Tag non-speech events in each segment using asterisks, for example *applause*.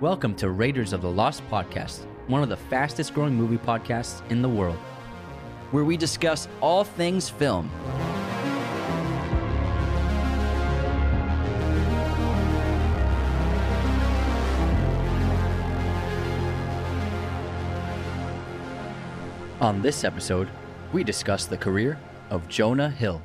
Welcome to Raiders of the Lost podcast, one of the fastest growing movie podcasts in the world. where we discuss all things film. On this episode, we discuss the career of Jonah Hill.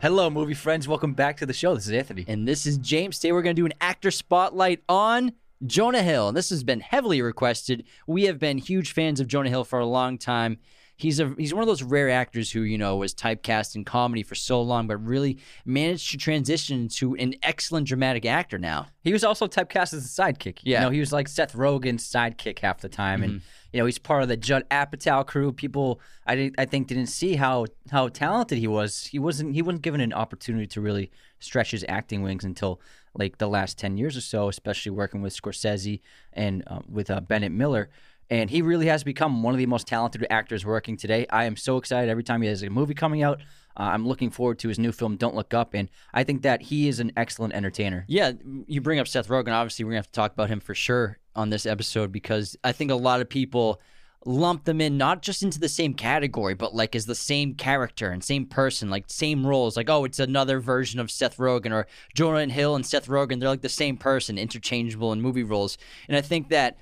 Hello, movie friends. Welcome back to the show. This is Anthony. And this is James. Today we're going to do an actor spotlight on Jonah Hill. And this has been heavily requested. We have been huge fans of Jonah Hill for a long time. He's a he's one of those rare actors who, you know, was typecast in comedy for so long, but really managed to transition to an excellent dramatic actor now. He was also typecast as a sidekick. Yeah. You know, he was like Seth Rogen's sidekick half the time. And, mm-hmm. you know, he's part of the Judd Apatow crew. People, I, didn't- I think, didn't see how how talented he was. He wasn't he wasn't given an opportunity to really stretch his acting wings until like the last 10 years or so, especially working with Scorsese and uh, with uh, Bennett Miller. And he really has become one of the most talented actors working today. I am so excited every time he has a movie coming out. Uh, I'm looking forward to his new film, Don't Look Up. And I think that he is an excellent entertainer. Yeah, you bring up Seth Rogen. Obviously, we're gonna have to talk about him for sure on this episode because I think a lot of people lump them in not just into the same category, but like as the same character and same person, like same roles. Like, oh, it's another version of Seth Rogen or Jonah Hill and Seth Rogen. They're like the same person, interchangeable in movie roles. And I think that.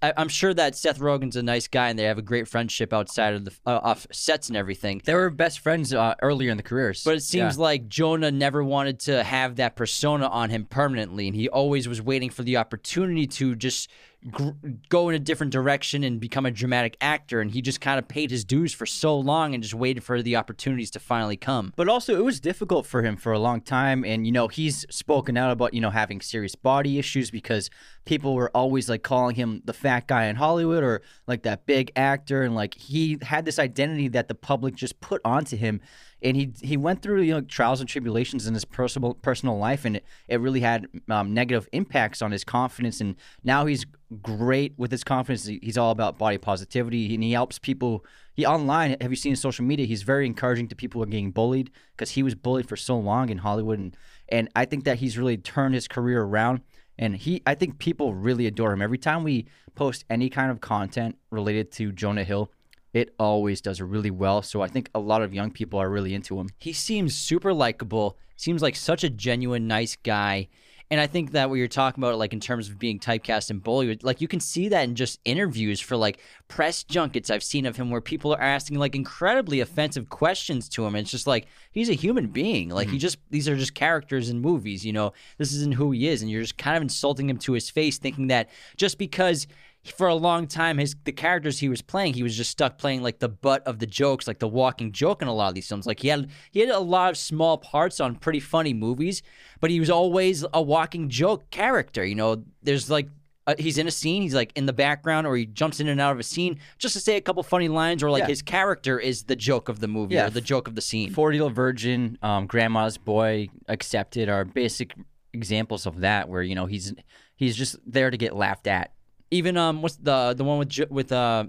I'm sure that Seth Rogen's a nice guy and they have a great friendship outside of the uh, off sets and everything. They were best friends uh, earlier in the careers. But it seems like Jonah never wanted to have that persona on him permanently, and he always was waiting for the opportunity to just gr- go in a different direction and become a dramatic actor. And he just kind of paid his dues for so long and just waited for the opportunities to finally come. But also, it was difficult for him for a long time. And, you know, he's spoken out about, you know, having serious body issues because people were always like calling him the fat guy in Hollywood or like that big actor. And like he had this identity that the public just put onto him. And he he went through you know trials and tribulations in his personal personal life, and it, it really had um, negative impacts on his confidence. And now he's great with his confidence. He's all about body positivity, and he helps people. He online. Have you seen his social media? He's very encouraging to people who are getting bullied because he was bullied for so long in Hollywood, and and I think that he's really turned his career around. And he, I think people really adore him. Every time we post any kind of content related to Jonah Hill, it always does really well. So I think a lot of young people are really into him. He seems super likable, seems like such a genuine, nice guy. And I think that what you're talking about, like in terms of being typecast in Bollywood, like you can see that in just interviews for like press junkets I've seen of him where people are asking like incredibly offensive questions to him. And it's just like he's a human being. Like he mm-hmm. just these are just characters in movies, you know. This isn't who he is. And you're just kind of insulting him to his face, thinking that just because for a long time his the characters he was playing he was just stuck playing like the butt of the jokes like the walking joke in a lot of these films like he had he had a lot of small parts on pretty funny movies but he was always a walking joke character you know there's like uh, he's in a scene he's like in the background or he jumps in and out of a scene just to say a couple funny lines or like Yeah. his character is the joke of the movie Yeah. or the joke of the scene Forty Year Old Virgin, um, Grandma's Boy, Accepted are basic examples of that, where you know he's he's just there to get laughed at. Even um what's the the one with J- with uh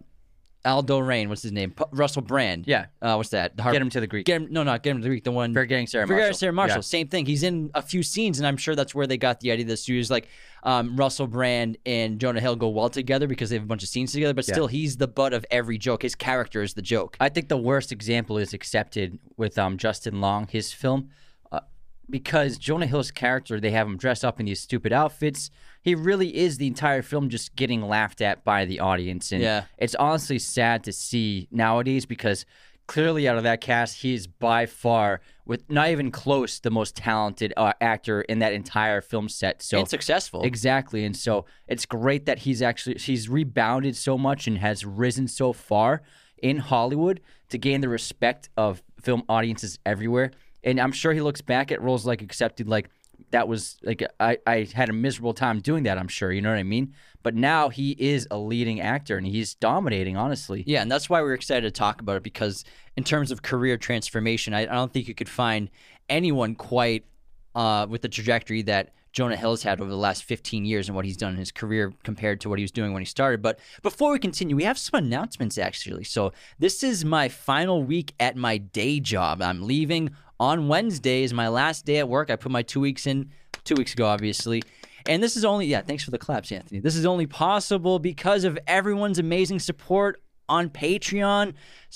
Aldo Rain what's his name P- Russell Brand Yeah. uh what's that the Har- Get him to the Greek. Get him, no, not get him to the Greek. The one Forgetting Sarah Forgetting Marshall. Sarah Marshall. Yeah. Same thing. He's in a few scenes, and I'm sure that's where they got the idea. The studios like um, Russell Brand and Jonah Hill go well together because they have a bunch of scenes together. But still, he's the butt of every joke. His character is the joke. I think the worst example is Accepted with um, Justin Long, his film, uh, because Jonah Hill's character, they have him dressed up in these stupid outfits. He really is the entire film just getting laughed at by the audience, and Yeah. it's honestly sad to see nowadays because clearly out of that cast, he is by far, with not even close, the most talented uh, actor in that entire film set. So and successful. Exactly. And so it's great that he's actually he's rebounded so much and has risen so far in Hollywood to gain the respect of film audiences everywhere. And I'm sure he looks back at roles like accepted like that was like I, I had a miserable time doing that, I'm sure. You know what I mean? But now he is a leading actor and he's dominating, honestly. Yeah, and that's why we're excited to talk about it because in terms of career transformation, I, I don't think you could find anyone quite uh, with the trajectory that Jonah Hill's had over the last 15 years and what he's done in his career compared to what he was doing when he started. But before we continue, we have some announcements actually. So this is my final week at my day job. I'm leaving on Wednesday is my last day at work. I put my two weeks in two weeks ago, obviously. And this is only, yeah, thanks for the claps, Anthony. This is only possible because of everyone's amazing support on Patreon.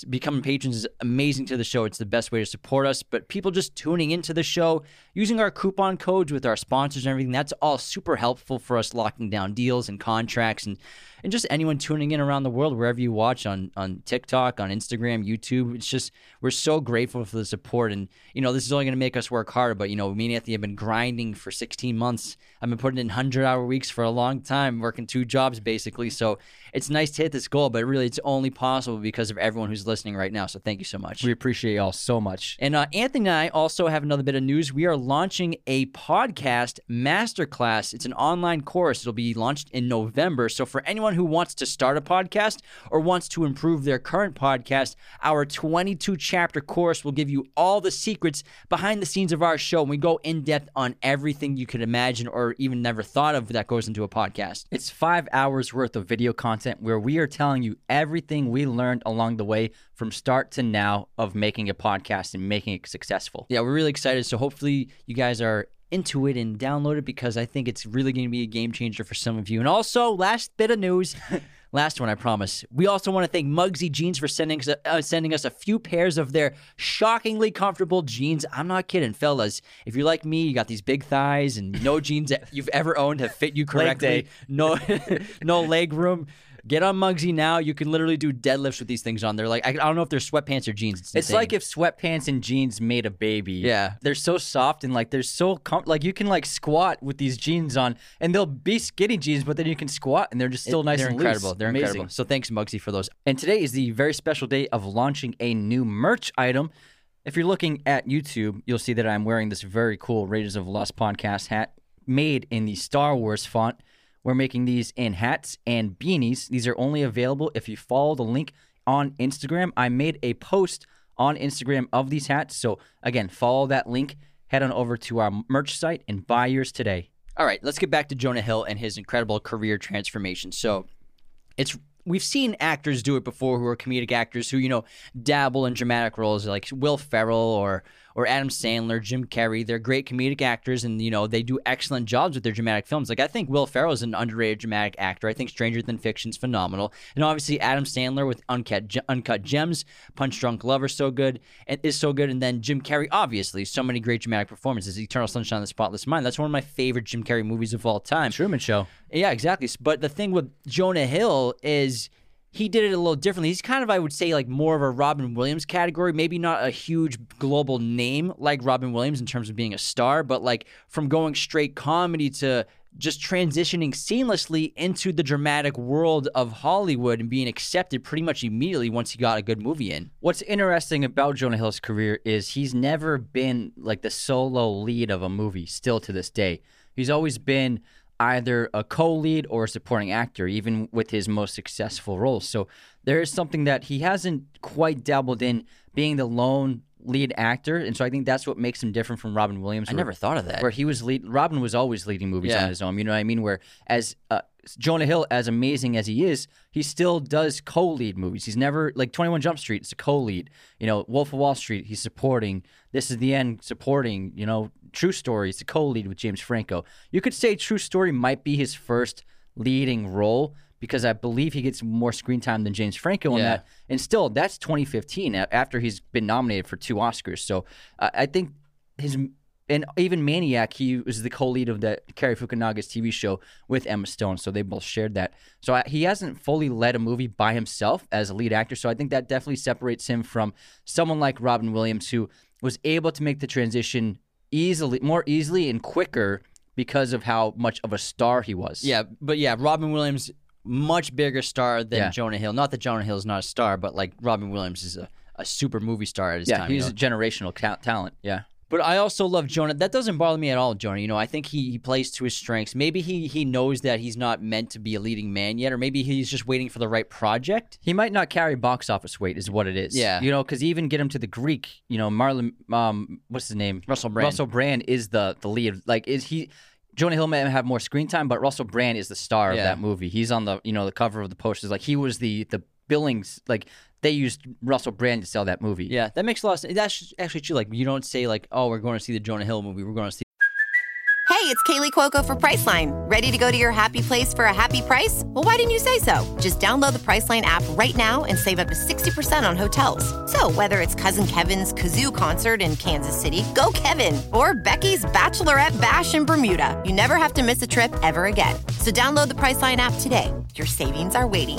Becoming patrons is amazing to the show. It's the best way to support us. But people just tuning into the show, using our coupon codes with our sponsors and everything, that's all super helpful for us locking down deals and contracts and and just anyone tuning in around the world, wherever you watch on on TikTok, on Instagram, YouTube. It's just we're so grateful for the support, and you know this is only going to make us work harder. But you know, me and Anthony have been grinding for 16 months. I've been putting in 100 hour weeks for a long time, working two jobs basically. So it's nice to hit this goal, but really it's only possible because of everyone who's listening right now. So thank you so much. We appreciate y'all so much. And uh, Anthony and I also have another bit of news. We are launching a podcast masterclass. It's an online course. It'll be launched in November. So for anyone who wants to start a podcast or wants to improve their current podcast, our 22 chapter course will give you all the secrets behind the scenes of our show. And we go in depth on everything you could imagine or even never thought of that goes into a podcast. It's five hours worth of video content where we are telling you everything we learned along the way from start to now of making a podcast and making it successful. Yeah, we're really excited. So hopefully you guys are into it and download it because I think it's really going to be a game changer for some of you. And also, last bit of news. *laughs* Last one, I promise. We also want to thank Mugsy Jeans for sending us, uh, sending us a few pairs of their shockingly comfortable jeans. I'm not kidding, fellas. If you're like me, you got these big thighs and no jeans that you've ever owned have fit you correctly. No, *laughs* no leg room. Get on Mugsy now. You can literally do deadlifts with these things on. They're like I, I don't know if they're sweatpants or jeans. It's, It's like if sweatpants and jeans made a baby. Yeah. They're so soft and like they're so com- like you can like squat with these jeans on and they'll be skinny jeans, but then you can squat and they're just still nice and loose. they're and incredible. loose. They're Amazing. incredible. So thanks Mugsy for those. And today is the very special day of launching a new merch item. If you're looking at YouTube, you'll see that I'm wearing this very cool Raiders of Lost podcast hat made in the Star Wars font. We're making these in hats and beanies. These are only available if you follow the link on Instagram. I made a post on Instagram of these hats. So, again, follow that link, head on over to our merch site, and buy yours today. All right, let's get back to Jonah Hill and his incredible career transformation. So, it's we've seen actors do it before who are comedic actors who you know dabble in dramatic roles like Will Ferrell or or Adam Sandler, Jim Carrey. They're great comedic actors, and you know they do excellent jobs with their dramatic films. Like I think Will Ferrell is an underrated dramatic actor. I think Stranger Than Fiction's phenomenal, and obviously Adam Sandler with Uncut Uncut Gems, Punch Drunk Love are so good and is so good, and then Jim Carrey, obviously, so many great dramatic performances. Eternal Sunshine of the Spotless Mind. That's one of my favorite Jim Carrey movies of all time. Truman Show. Yeah, exactly. But the thing with Jonah Hill is he did it a little differently. He's kind of, I would say, like more of a Robin Williams category. Maybe not a huge global name like Robin Williams in terms of being a star, but like from going straight comedy to just transitioning seamlessly into the dramatic world of Hollywood and being accepted pretty much immediately once he got a good movie in. What's interesting about Jonah Hill's career is he's never been like the solo lead of a movie, still to this day. He's always been either a co lead or a supporting actor, even with his most successful roles. So there is something that he hasn't quite dabbled in being the lone lead actor. And so I think that's what makes him different from Robin Williams. I where- never thought of that. where he was lead. Robin was always leading movies Yeah. on his own. You know what I mean? Where as uh, Jonah Hill, as amazing as he is, he still does co-lead movies. He's never like Twenty One Jump Street. It's a co-lead. You know, Wolf of Wall Street. He's supporting. This is the end. Supporting. You know, True Story. It's a co-lead with James Franco. You could say True Story might be his first leading role because I believe he gets more screen time than James Franco in Yeah. that. And still, that's 2015 after he's been nominated for two Oscars. So uh, I think his and even Maniac, he was the co-lead of that Cary Fukunaga's TV show with Emma Stone, so they both shared that. So I, he hasn't fully led a movie by himself as a lead actor. So I think that definitely separates him from someone like Robin Williams, who was able to make the transition easily, more easily and quicker because of how much of a star he was. Yeah, but yeah, Robin Williams, much bigger star than Yeah. Jonah Hill. Not that Jonah Hill is not a star, but like Robin Williams is a, a super movie star at his yeah, time. you he's know? a generational ta- talent. Yeah. But I also love Jonah. That doesn't bother me at all, Jonah. You know, I think he, he plays to his strengths. Maybe he he knows that he's not meant to be a leading man yet, or maybe he's just waiting for the right project. He might not carry box office weight, is what it is. Yeah. you know, because even get him to the Greek. You know, Marlon, um, what's his name? Russell Brand. Russell Brand is the the lead. Like, is he? Jonah Hill may have more screen time, but Russell Brand is the star of that movie. He's on the you know the cover of the posters. Like he was the the Billings. Like they used Russell Brand to sell that movie. Yeah, that makes a lot of sense. That's actually true. Like you don't say like, oh, we're going to see the Jonah Hill movie. We're going to see. Hey, Hey, it's Kaley Cuoco for Priceline. Ready to go to your happy place for a happy price? Well, why didn't you say so? Just download the Priceline app right now and save up to 60% on hotels. So, whether it's Cousin Kevin's Kazoo concert in Kansas City, go Kevin, or Becky's Bachelorette Bash in Bermuda, you never have to miss a trip ever again. So, download the Priceline app today. Your savings are waiting.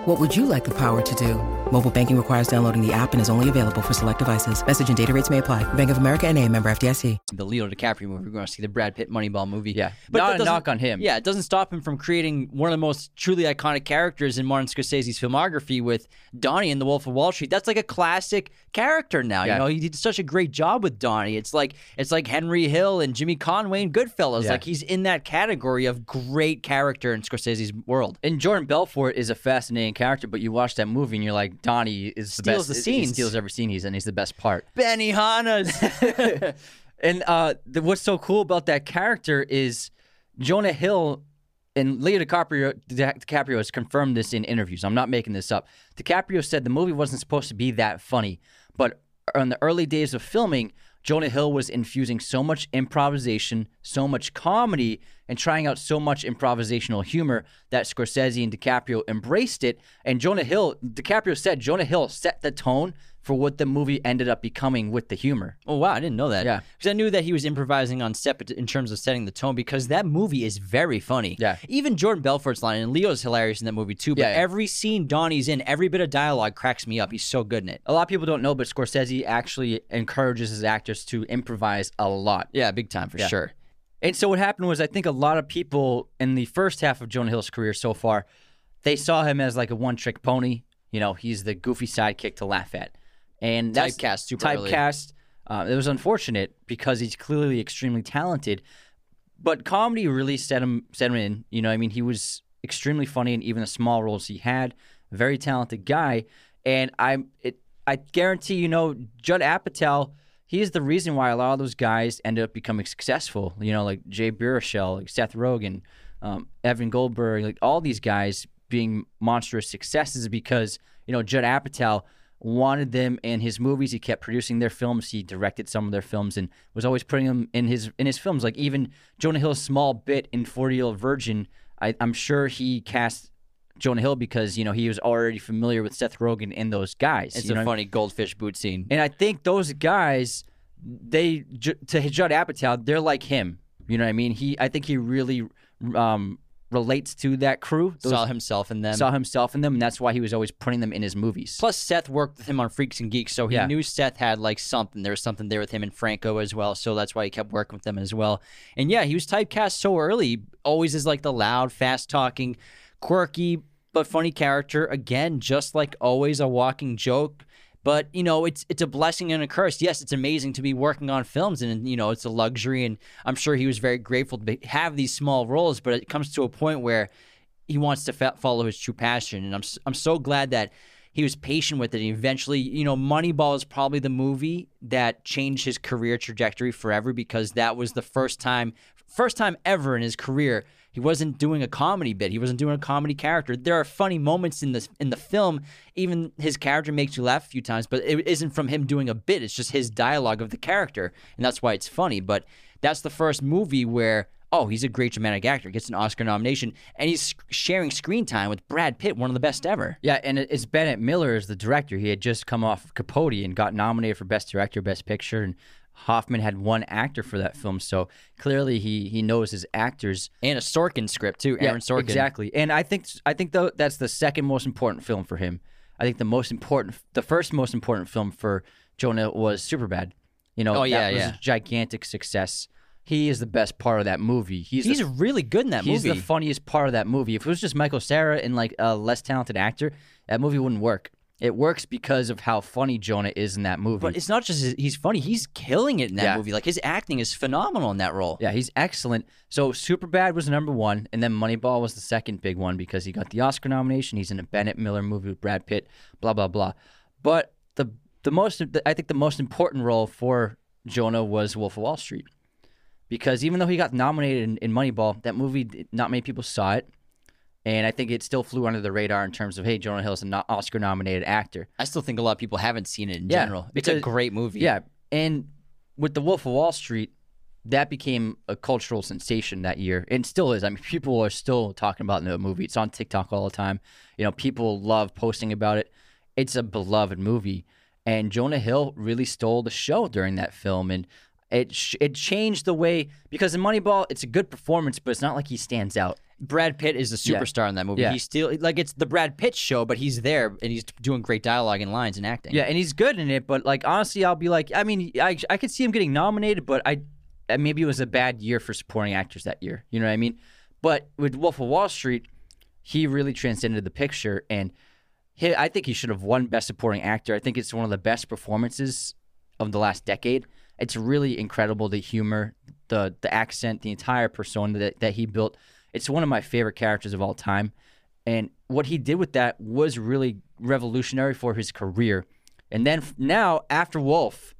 What would you like the power to do? Mobile banking requires downloading the app and is only available for select devices. Message and data rates may apply. Bank of America and a member FDIC. The Leo DiCaprio movie. We're going to see the Brad Pitt Moneyball movie. Yeah. but Not a knock on him. Yeah, it doesn't stop him from creating one of the most truly iconic characters in Martin Scorsese's filmography with Donnie in The Wolf of Wall Street. That's like a classic character now. Yeah. You know, he did such a great job with Donnie. It's like it's like Henry Hill and Jimmy Conway and Goodfellas. Yeah. Like he's in that category of great character in Scorsese's world. And Jordan Belfort is a fascinating character, but you watch that movie and you're like, Donnie is the Steals best. the he- He scenes. steals every scene he's in. He's the best part. Benny Hanna's. *laughs* *laughs* And uh, the, what's so cool about that character is Jonah Hill and Leo DiCaprio, DiCaprio has confirmed this in interviews. I'm not making this up. DiCaprio said the movie wasn't supposed to be that funny, but in the early days of filming, Jonah Hill was infusing so much improvisation, so much comedy, and trying out so much improvisational humor that Scorsese and DiCaprio embraced it. And Jonah Hill, DiCaprio said Jonah Hill set the tone for what the movie ended up becoming with the humor. Oh wow, I didn't know that. Yeah. because I knew that he was improvising on set, in terms of setting the tone, because that movie is very funny. Yeah. even Jordan Belfort's line and Leo's hilarious in that movie too. But Yeah, yeah. every scene Donnie's in, every bit of dialogue cracks me up. He's so good in it. A lot of people don't know, but Scorsese actually encourages his actors to improvise a lot. Yeah, big time for Yeah. sure. And so what happened was, I think a lot of people in the first half of Jonah Hill's career so far, they saw him as like a one-trick pony. You know, he's the goofy sidekick to laugh at, and that's Typecast super early. typecast. Uh, it was unfortunate because he's clearly extremely talented, but comedy really set him set him in. You know, I mean, he was extremely funny in even the small roles he had. Very talented guy, and I it I guarantee you know Judd Apatow. He is the reason why a lot of those guys ended up becoming successful. You know, like Jay Baruchel, like Seth Rogen, um, Evan Goldberg, like all these guys being monstrous successes because you know Judd Apatow wanted them in his movies. He kept producing their films. He directed some of their films and was always putting them in his in his films. Like even Jonah Hill's small bit in Forty Year Old Virgin, I, I'm sure he cast Jonah Hill because you know he was already familiar with Seth Rogen and those guys. It's you a know? funny goldfish boot scene. And I think those guys, they to Judd Apatow, they're like him. You know what I mean? He, I think he really um, relates to that crew. Those- Saw himself in them. saw himself in them, and that's why he was always putting them in his movies. Plus, Seth worked with him on Freaks and Geeks, so he Yeah. knew Seth had like something. There was something there with him and Franco as well, so that's why he kept working with them as well. And yeah, he was typecast so early, always as like the loud, fast talking, quirky but funny character. Again, just like always, a walking joke. But you know, it's it's a blessing and a curse. Yes, it's amazing to be working on films, and you know, it's a luxury. And I'm sure he was very grateful to have these small roles. But it comes to a point where he wants to fa- follow his true passion, and I'm I'm so glad that he was patient with it. And eventually, you know, Moneyball is probably the movie that changed his career trajectory forever because that was the first time, first time ever in his career he wasn't doing a comedy bit. He wasn't doing a comedy character. There are funny moments in the in the film. Even his character makes you laugh a few times, but it isn't from him doing a bit. It's just his dialogue of the character, and that's why it's funny. But that's the first movie where oh, he's a great dramatic actor, gets an Oscar nomination, and he's sharing screen time with Brad Pitt, one of the best ever. Yeah, and it's Bennett Miller as the director. He had just come off Capote and got nominated for Best Director, Best Picture, and Hoffman had won actor for that film, so clearly he he knows his actors. And a Sorkin script too, Yeah, Aaron Sorkin. exactly. And I think I think though that's the second most important film for him. I think the most important, the first most important film for Jonah was Superbad. You know, Oh, yeah, that was yeah. a gigantic success. He is the best part of that movie. He's He's the, really good in that he's movie. He's the funniest part of that movie. If it was just Michael Cera and like a less talented actor, that movie wouldn't work. It works because of how funny Jonah is in that movie. but it's not just his, he's funny; he's killing it in that Yeah. movie. Like his acting is phenomenal in that role. Yeah, he's excellent. So Superbad was number one, and then Moneyball was the second big one because he got the Oscar nomination. He's in a Bennett Miller movie with Brad Pitt. Blah blah blah. But the the most I think the most important role for Jonah was Wolf of Wall Street, because even though he got nominated in, in Moneyball, that movie not many people saw it, and I think it still flew under the radar in terms of hey, Jonah Hill's an Oscar nominated actor. I still think a lot of people haven't seen it in Yeah, general. It's a great movie. Yeah, and with the Wolf of Wall Street, that became a cultural sensation that year, and still is. I mean, people are still talking about the movie. It's on TikTok all the time. You know, people love posting about it. It's a beloved movie, and Jonah Hill really stole the show during that film, and it sh- it changed the way because in Moneyball, it's a good performance, but it's not like he stands out. Brad Pitt is the Yeah. superstar in that movie. Yeah. He's still like it's the Brad Pitt show, but he's there and he's doing great dialogue and lines and acting. Yeah, and he's good in it, but like honestly, I'll be like, I mean, I I could see him getting nominated, but I uh, maybe it was a bad year for supporting actors that year. You know what I mean? But with Wolf of Wall Street, he really transcended the picture, and he, I think he should have won Best Supporting Actor. I think it's one of the best performances of the last decade. It's really incredible the humor, the the accent, the entire persona that, that he built. It's one of my favorite characters of all time. And what he did with that was really revolutionary for his career. And then now, after Wolf,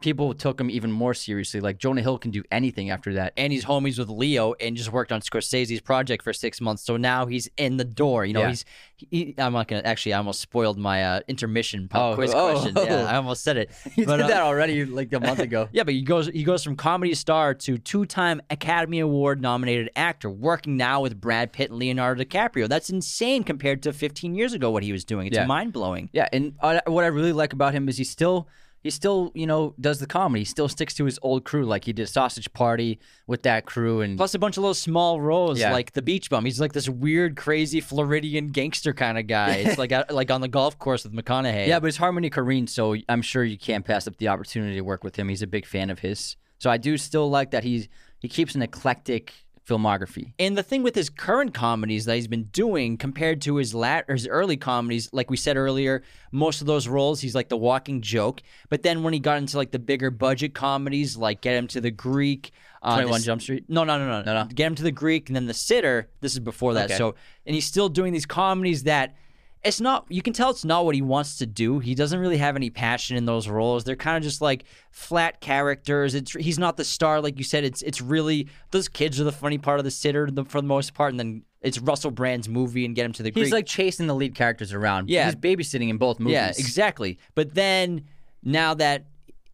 people took him even more seriously. Like Jonah Hill can do anything after that. And he's homies with Leo and just worked on Scorsese's project for six months. So now he's in the door. You know, Yeah. he's. He, I'm not gonna actually. I almost spoiled my uh, intermission pop Oh, quiz oh, question. oh. Yeah, I *laughs* almost said it. You But, did uh, that already like a month ago. *laughs* Yeah, but he goes he goes from comedy star to two-time Academy Award nominated actor, working now with Brad Pitt and Leonardo DiCaprio. That's insane compared to 15 years ago what he was doing. It's Yeah. mind blowing. Yeah, and uh, what I really like about him is he still he still you know does the comedy. He still sticks to his old crew. Like he did Sausage Party with that crew, and Plus a bunch of little small roles Yeah. like the Beach Bum. He's like this weird, crazy Floridian gangster kind of guy. *laughs* It's like like on the golf course with McConaughey. yeah, but it's Harmony Korine, so I'm sure you can't pass up the opportunity to work with him. He's a big fan of his, so I do still like that he's he keeps an eclectic filmography. And the thing with his current comedies that he's been doing compared to his lat his early comedies, like we said earlier, most of those roles he's like the walking joke. But then when he got into like the bigger budget comedies, like Get Him to the Greek, uh, Twenty One Jump Street. No, no, no, no, No, no. Get Him to the Greek, and then The Sitter. This is before that. Okay. So, and he's still doing these comedies that it's not. You can tell it's not what he wants to do. He doesn't really have any passion in those roles. They're kind of just like flat characters. It's he's not the star, like you said. It's it's really those kids are the funny part of The Sitter for the most part, and then it's Russell Brand's movie and Get Him to the Greek. He's like chasing the lead characters around. Yeah. he's babysitting in both movies. Yeah, exactly. But then now that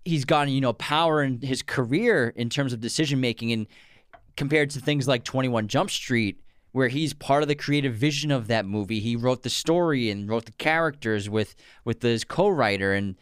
he's gotten, you know, power in his career in terms of decision making and compared to things like 21 Jump Street where he's part of the creative vision of that movie. He wrote the story and wrote the characters with with his co-writer and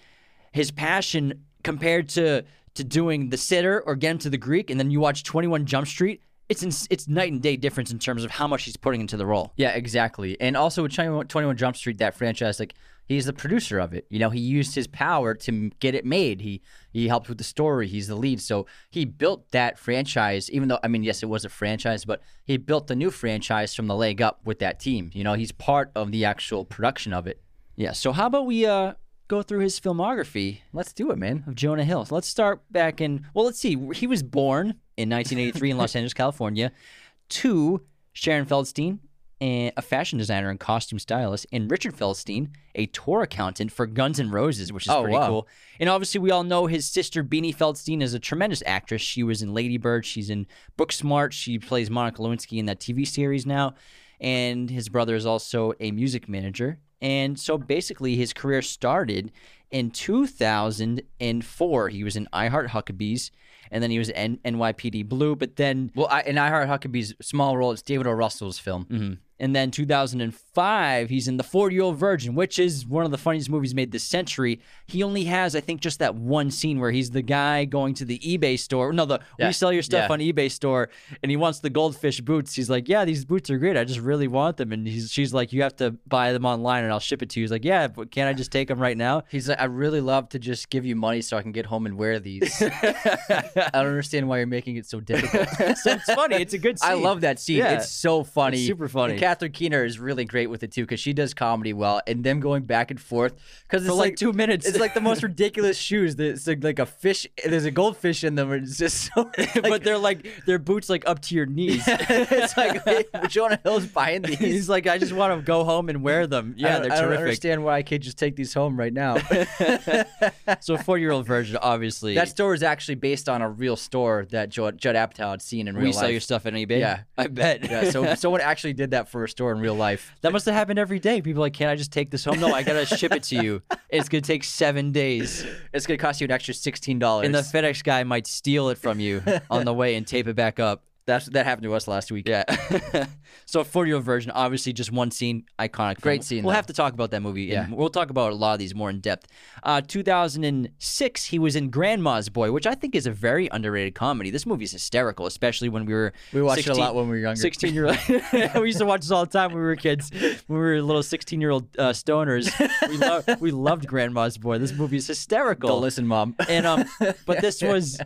his passion compared to to doing The Sitter or Him to the Greek and then you watch 21 Jump Street, it's in, it's night and day difference in terms of how much he's putting into the role. Yeah, exactly. And also with 21, 21 Jump Street, that franchise, like he's the producer of it. You know, he used his power to get it made. He he helped with the story. He's the lead, so he built that franchise. Even though, I mean, yes, it was a franchise, but he built the new franchise from the leg up with that team. You know, he's part of the actual production of it. Yeah, so how about we uh go through his filmography Let's do it, man. of Jonah Hill. So let's start back in. Well, let's see. He was born in 1983 in Los Angeles, California, to Sharon Feldstein, a fashion designer and costume stylist, and Richard Feldstein, a tour accountant for Guns N' Roses, which is Oh, pretty wow. cool. And obviously, we all know his sister Beanie Feldstein is a tremendous actress. She was in Lady Bird. She's in Booksmart. She plays Monica Lewinsky in that TV series now. And his brother is also a music manager. And so basically, his career started in 2004. He was in I Heart Huckabees, and then he was in NYPD Blue. But then Well, I, and I Heart Huckabees small role. It's David O. Russell's film, Mm-hmm. And then 2005, he's in The 40 Year Old Virgin, which is one of the funniest movies made this century. He only has, I think, just that one scene where he's the guy going to the eBay store. No, the Yeah. we sell your stuff Yeah. on eBay store, and he wants the goldfish boots. He's like, yeah, these boots are great. I just really want them. And he's, she's like, you have to buy them online, and I'll ship it to you. He's like, yeah, but can't I just take them right now? He's like, I really love to just give you money so I can get home and wear these. *laughs* I don't understand why you're making it so difficult. *laughs* so it's funny. It's a good scene. I love that scene. Yeah. It's so funny. It's super funny. Catherine Keener is really great with it too because she does comedy well, and them going back and forth because it's For like two minutes. It's like the most *laughs* ridiculous shoes. It's like, like a fish. There's a goldfish in them. and It's just so. *laughs* but they're like their boots like up to your knees. *laughs* it's like wait, Jonah Hill's buying these. He's like, I just want to go home and wear them. Yeah, they're terrific. I don't understand why I can't just take these home right now. So, four year old version, obviously. that store is actually based on a real store that Judd, Apatow had seen in real we life. sell your stuff on eBay. Yeah. I bet. Yeah, so someone actually did that for a store in real life. that must have happened every day. People are like, can't I just take this home? No, I gotta ship it to you. It's gonna take seven days, It's gonna cost you an extra sixteen dollars. and the FedEx guy might steal it from you on the way and tape it back up. That's that happened to us last week. Yeah. *laughs* so, 40 year version, obviously just one scene, iconic. film. Great scene, We'll though. have to talk about that movie. Yeah. we'll talk about a lot of these more in depth. Uh, 2006, he was in Grandma's Boy, which I think is a very underrated comedy. This movie is hysterical, especially when we were. We watched it a lot when we were younger. 16 year old. *laughs* we used to watch this all the time when we were kids. When we were little 16 year old uh, stoners. We, lo- we loved Grandma's Boy. This movie is hysterical. Don't listen, mom. And um, but this *laughs* was.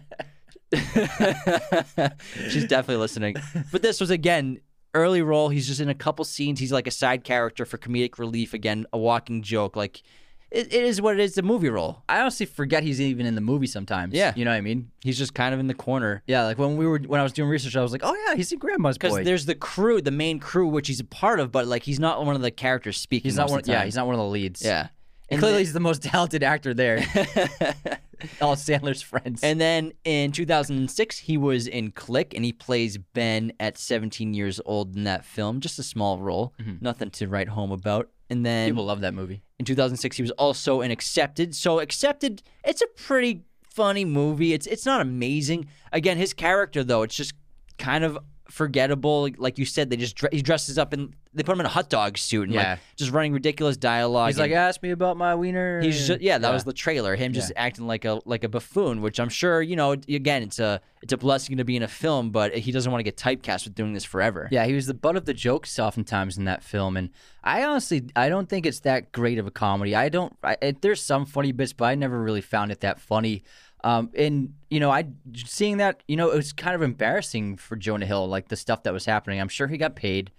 *laughs* She's definitely listening. But this was again early role. He's just in a couple scenes. He's like a side character for comedic relief. Again, a walking joke. Like it, it is what it is. The movie role. I honestly forget he's even in the movie sometimes. Yeah. you know what I mean. He's just kind of in the corner. Yeah, like when we were when I was doing research, I was like, oh yeah, he's in Grandma's Boy. Because there's the crew, the main crew, which he's a part of, but like he's not one of the characters speaking. he's not one. of the Yeah, he's not one of the leads. Yeah. And clearly, then- he's the most talented actor there. *laughs* All Sandler's friends. And then in 2006, he was in Click, and he plays Ben at 17 years old in that film. Just a small role, mm-hmm. nothing to write home about. And then people love that movie. in 2006, he was also in Accepted. So Accepted, it's a pretty funny movie. It's it's not amazing. Again, his character though, it's just kind of forgettable. Like you said, they just dre- he dresses up and they put him in a hot dog suit and Yeah. like just running ridiculous dialogue. He's like, ask me about my wiener. He's just yeah, that was the trailer. Him just acting like a like a buffoon, which I'm sure you know. Again, it's a it's a blessing to be in a film, but he doesn't want to get typecast with doing this forever. Yeah, he was the butt of the jokes oftentimes in that film, and I honestly I don't think it's that great of a comedy. I don't. I, it, there's some funny bits, but I never really found it that funny. Um, and you know, I seeing that, you know, it was kind of embarrassing for Jonah Hill, like the stuff that was happening. I'm sure he got paid.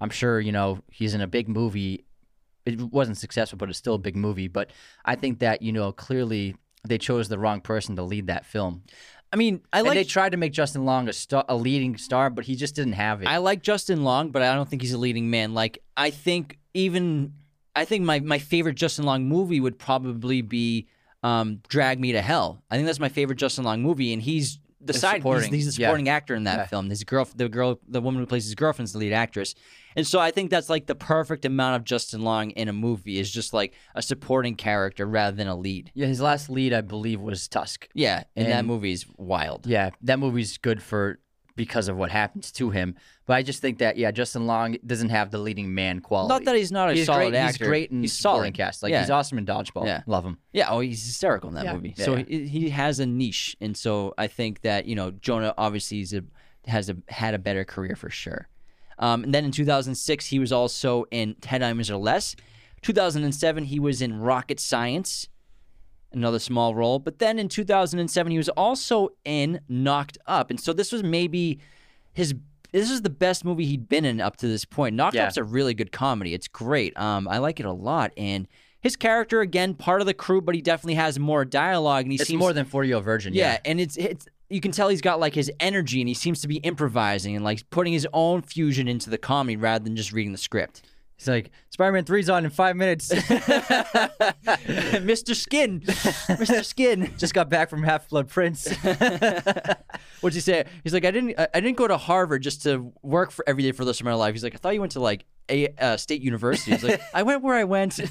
I'm sure you know he's in a big movie. It wasn't successful, but it's still a big movie. But I think that you know clearly they chose the wrong person to lead that film. I mean, I and like they tried to make Justin Long a star, a leading star, but he just didn't have it. I like Justin Long, but I don't think he's a leading man. Like I think even I think my my favorite Justin Long movie would probably be um, Drag Me to Hell. I think that's my favorite Justin Long movie, and he's the The side. He's, supporting, he's the yeah. supporting actor in that Yeah. film. His girl, the girl, the woman who plays his girlfriend's the lead actress, and so I think that's like the perfect amount of Justin Long in a movie is just like a supporting character rather than a lead. Yeah, his last lead, I believe, was Tusk. Yeah, and, that And- movie is wild. Yeah, that movie's good for because of what happens to him. But I just think that yeah, Justin Long doesn't have the leading man quality. Not that he's not a he's solid great, actor. He's great in he's supporting solid. cast. Like yeah. he's awesome in Dodgeball. Yeah. love him. Yeah, oh, he's hysterical in that Yeah. movie. Yeah, so. He, he has a niche, and so I think that you know Jonah obviously is a, has a had a better career for sure. Um, and then in 2006, he was also in Ten Diamonds or Less. 2007, he was in Rocket Science, another small role. But then in 2007, he was also in Knocked Up, and so this was maybe his. This is the best movie he'd been in up to this point. Knocked Yeah. Up's a really good comedy. It's great. Um, I like it a lot, and his character again, part of the crew, but he definitely has more dialogue, and he It's seems more than Forty Year Old Virgin. yeah, Yeah, and it's it's you can tell he's got like his energy, and he seems to be improvising and like putting his own fusion into the comedy rather than just reading the script. He's like Spider-Man 3's on in five minutes. *laughs* Mr. Skin, Mr. Skin. just got back from Half Blood Prince. *laughs* What'd he say? He's like, I didn't, I didn't go to Harvard just to work for every day for the rest of my life. He's like, I thought you went to like a uh, state university. He's like, I went where I went. *laughs* so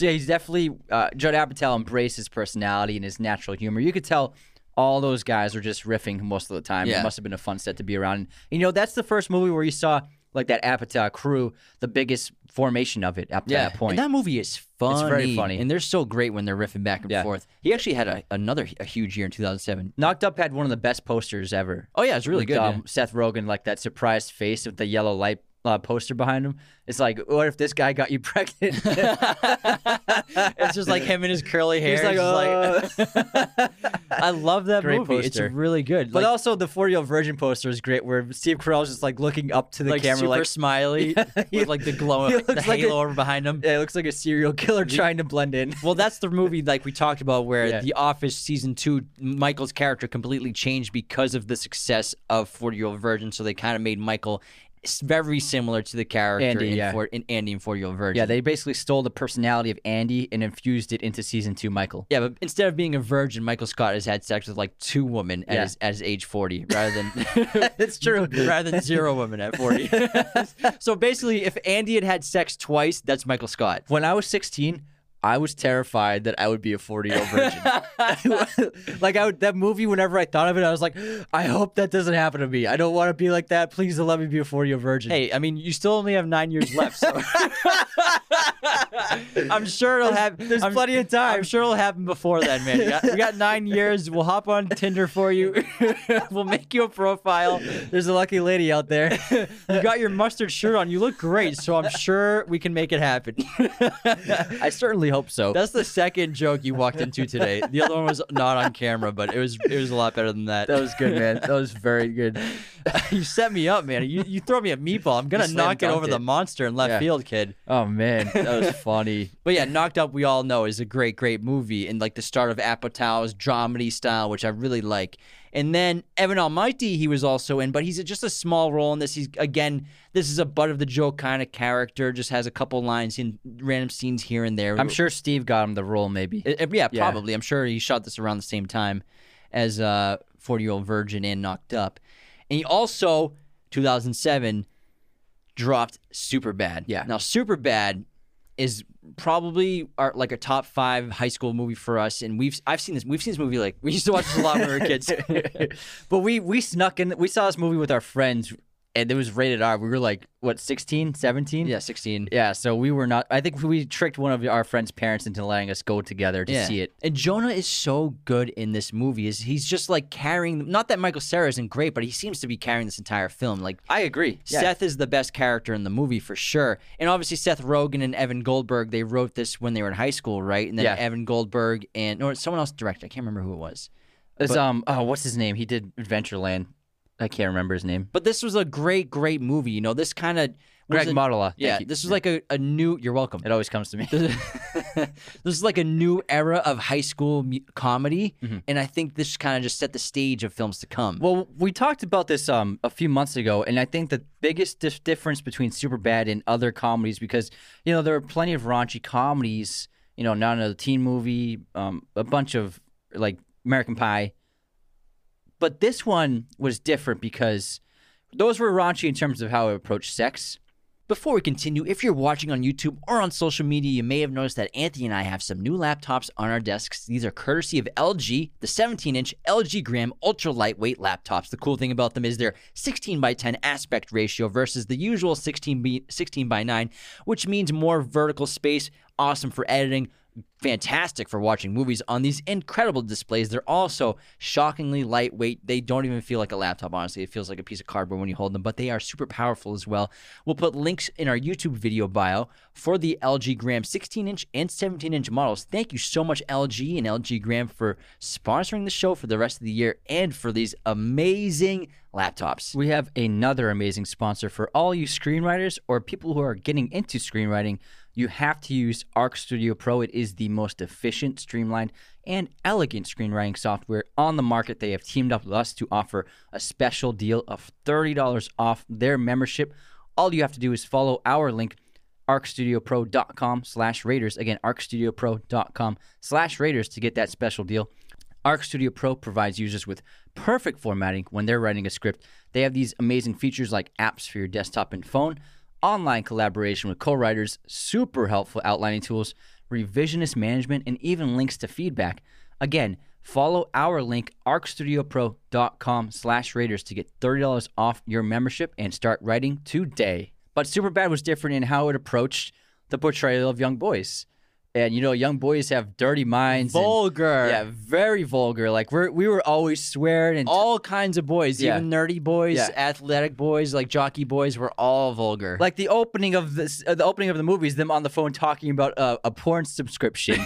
yeah, he's definitely uh, Judd Apatow embraced his personality and his natural humor. You could tell all those guys were just riffing most of the time. Yeah. It must have been a fun set to be around. And, you know, that's the first movie where you saw like that Apatow crew, the biggest formation of it up to that point. And that movie is funny. It's very funny. And they're so great when they're riffing back and Yeah. forth. He actually had a, another a huge year in 2007. Knocked Up had one of the best posters ever. Oh yeah, it's really With, good. Um, yeah. Seth Rogen, like that surprised face with the yellow light uh, poster behind him. It's like, what if this guy got you *laughs* pregnant? *laughs* it's just like him and his curly hair. He's like, just like- *laughs* I love that Great movie. It's really good. but like, also the 40 year old virgin poster is great, where Steve Carell's just like looking up to the like camera, super like smiley he- with like the glow, he the like halo a- over behind him. yeah, it looks like a serial killer trying to blend in. Well, that's the movie like we talked about where Yeah. The Office season two, Michael's character completely changed because of the success of Forty Year Old Virgin. So they kind of made Michael very similar to the character Andy, in, yeah. For, in Andy and Forty Year Old Virgin. Yeah, they basically stole the personality of Andy and infused it into season two, Michael. Yeah, but instead of being a virgin, Michael Scott has had sex with like two women at Yeah. his at his age forty, *laughs* rather than *laughs* It's true. *laughs* rather than zero women at forty. so basically, if Andy had had sex twice, that's Michael Scott. When I was 16, I was terrified that I would be a 40 year old *laughs* virgin. *laughs* like I would, that movie, whenever I thought of it, I was like, I hope that doesn't happen to me. I don't want to be like that. Please don't let me be a 40 year old virgin. Hey, I mean, you still only have nine years left, so *laughs* I'm sure it'll have. there's I'm- plenty of time. I'm sure it'll happen before then, man. You got, you got nine years. We'll hop on Tinder for you. we'll make you a profile. There's a lucky lady out there. You got your mustard shirt on. You look great, so I'm sure we can make it happen. I certainly hope so. That's the second joke you walked into today. The other one was not on camera, but it was it was a lot better than that. that was good, man. That was very good. *laughs* you set me up, man. You you throw me a meatball. I'm gonna knock it over dunked the monster in left Yeah. field, kid. Oh man, that was funny. *laughs* But yeah, Knocked Up, we all know, is a great, great movie and like the start of Apatow's dramedy style, which I really like. And then Evan Almighty, he was also in, but he's just a small role in this. He's again, this is a butt of the joke kind of character. Just has a couple lines in random scenes here and there. I'm sure Steve got him the role, maybe. Uh, uh, yeah, Yeah. probably. I'm sure he shot this around the same time as uh, 40 Year Old Virgin and Knocked Up. And he also, 2007, dropped Super Bad. Yeah. Now, Super Bad is probably our like a top five high school movie for us, and we've I've seen this we've seen this movie like *laughs* we used to watch this a lot when we were kids. *laughs* but we we snuck in. We saw this movie with our friends, and it was rated R. We were like what 16, 17? yeah, sixteen. Yeah, so we were not. I think we tricked one of our friends' parents into letting us go together to see it. And Jonah is so good in this movie. Is he's just like carrying? Not that Michael Cera isn't great, but he seems to be carrying this entire film. Like I agree. Yeah. Seth is the best character in the movie for sure. And obviously Seth Rogen and Evan Goldberg, they wrote this when they were in high school, right? And then Yeah. Evan Goldberg and or someone else directed. I can't remember who it was. It's, um. Oh, what's his name? He did Adventureland. I can't remember his name. But this was a great, great movie. You know, this kind of Greg Mottola. Yeah, you. this was like a, a new. You're welcome. It always comes to me. *laughs* this is like a new era of high school mu- comedy, Mm-hmm. and I think this kind of just set the stage of films to come. Well, we talked about this um a few months ago, and I think the biggest dif- difference between Superbad and other comedies, because you know there are plenty of raunchy comedies, you know, not another teen movie, um, a bunch of like American Pie, but this one was different because those were raunchy in terms of how it approached sex. Before we continue, if you're watching on YouTube or on social media, you may have noticed that Anthony and I have some new laptops on our desks. These are courtesy of LG, the 17 inch LG Gram ultra lightweight laptops. The cool thing about them is their 16 by 10 aspect ratio versus the usual 16 by, 16 by 9, which means more vertical space, awesome for editing. Fantastic for watching movies on these incredible displays. They're also shockingly lightweight. They don't even feel like a laptop, honestly. It feels like a piece of cardboard when you hold them, but they are super powerful as well. We'll put links in our YouTube video bio for the LG Gram 16 inch and 17 inch models. Thank you so much, LG and LG Gram, for sponsoring the show for the rest of the year and for these amazing laptops. We have another amazing sponsor for all you screenwriters or people who are getting into screenwriting. You have to use Arc Studio Pro. It is the most efficient, streamlined, and elegant screenwriting software on the market. They have teamed up with us to offer a special deal of $30 off their membership. All you have to do is follow our link arcstudiopro.com slash raiders again arcstudiopro.com slash raiders to get that special deal Arc Studio Pro provides users with perfect formatting when they're writing a script. They have these amazing features like apps for your desktop and phone, online collaboration with co writers, super helpful outlining tools, revisionist management, and even links to feedback. Again, follow our link, arcstudiopro.com slash Raiders to get $30 off your membership and start writing today. But Superbad was different in how it approached the portrayal of young boys. And you know, young boys have dirty minds. and- Vulgar. yeah, very vulgar. Like we're we were always swearing and all kinds of boys, Yeah. even nerdy boys, Yeah. athletic boys, like jockey boys, were all vulgar. like the opening of this, uh, the opening of the movie is them on the phone talking about uh, a porn subscription, *laughs*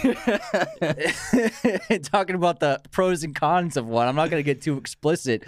*laughs* talking about the pros and cons of one. I'm not gonna get too explicit,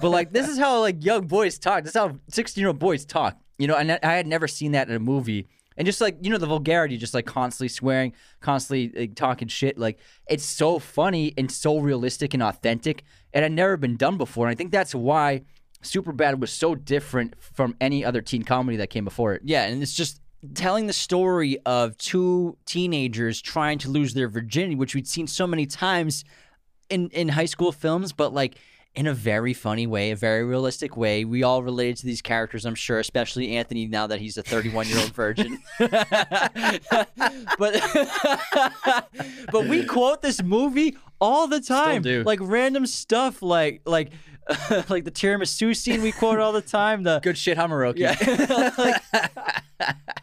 but like this is how like young boys talk. This is how 16 year old boys talk. You know, and I had never seen that in a movie. And just like you know the vulgarity, just like constantly swearing, constantly like, talking shit, like it's so funny and so realistic and authentic, and had never been done before. And I think that's why Superbad was so different from any other teen comedy that came before it. Yeah, and it's just telling the story of two teenagers trying to lose their virginity, which we'd seen so many times in in high school films, but like in a very funny way, a very realistic way. We all related to these characters, I'm sure, especially Anthony now that he's a 31 year old virgin. *laughs* but but we quote this movie all the time, do. like random stuff, like like. *laughs* like the tiramisu scene we quote all the time. The Good shit, Hamaroki. yeah. *laughs*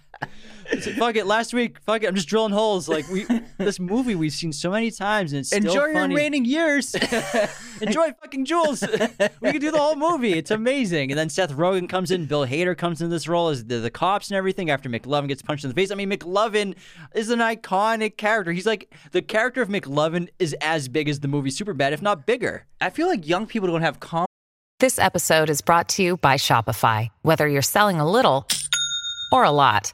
It's like, fuck it. Last week, fuck it. I'm just drilling holes. Like we, *laughs* this movie we've seen so many times, and it's still Enjoy your funny. remaining years. *laughs* Enjoy fucking Jules. *laughs* we could do the whole movie. It's amazing. And then Seth Rogen comes in. Bill Hader comes in this role as the, the cops and everything. After McLovin gets punched in the face. I mean, McLovin is an iconic character. He's like the character of McLovin is as big as the movie Superbad, if not bigger. I feel like young people don't have com- This episode is brought to you by Shopify. Whether you're selling a little or a lot,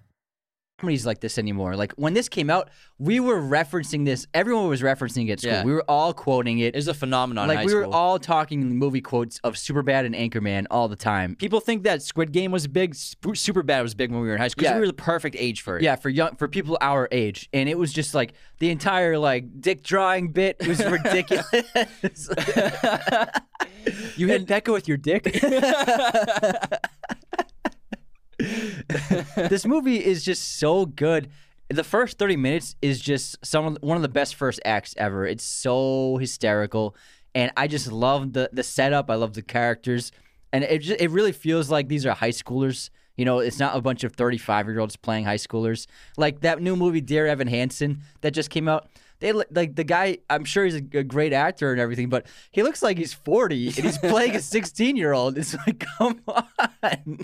Comedies like this anymore. Like when this came out, we were referencing this. Everyone was referencing it at school. Yeah. We were all quoting it. It's a phenomenon. in like we were school. all talking movie quotes of Superbad and Anchorman all the time. People think that Squid Game was big. Superbad was big when we were in high school. 'cause Yeah. we were the perfect age for it. Yeah, for young for people our age, and it was just like the entire like dick drawing bit was *laughs* ridiculous. *laughs* You hit Becca with your dick. *laughs* *laughs* this movie is just so good. The first 30 minutes is just some one of the best first acts ever. It's so hysterical and I just love the the setup. I love the characters. And it just, it really feels like these are high schoolers. You know, it's not a bunch of 35-year-olds playing high schoolers. Like that new movie Dear Evan Hansen that just came out. They like the guy. I'm sure he's a, a great actor and everything, but he looks like he's 40 and he's playing a *laughs* 16 year old. It's like, come on.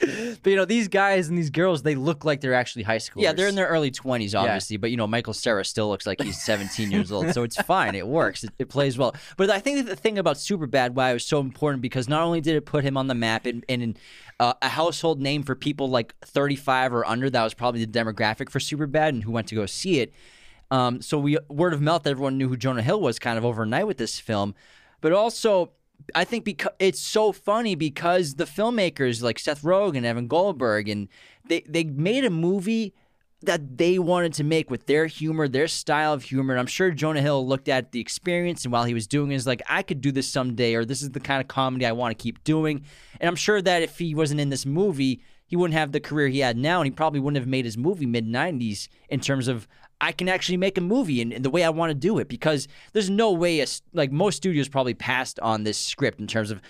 but you know, these guys and these girls, they look like they're actually high schoolers. Yeah, they're in their early 20s, obviously. Yeah. But, you know, Michael Cera still looks like he's 17 years old. So it's fine. It works. It, it plays well. But I think that the thing about Superbad, why it was so important, because not only did it put him on the map and, and in, uh, a household name for people like 35 or under, that was probably the demographic for Superbad and who went to go see it. Um, so we word of mouth, everyone knew who Jonah Hill was kind of overnight with this film. But also, I think because it's so funny because the filmmakers like Seth Rogen, Evan Goldberg, and they they made a movie that they wanted to make with their humor, their style of humor. And I'm sure Jonah Hill looked at the experience and while he was doing it, is like, I could do this someday, or this is the kind of comedy I want to keep doing. And I'm sure that if he wasn't in this movie, he wouldn't have the career he had now, and he probably wouldn't have made his movie mid 90s in terms of I can actually make a movie in, in the way I want to do it because there's no way a, like most studios probably passed on this script in terms of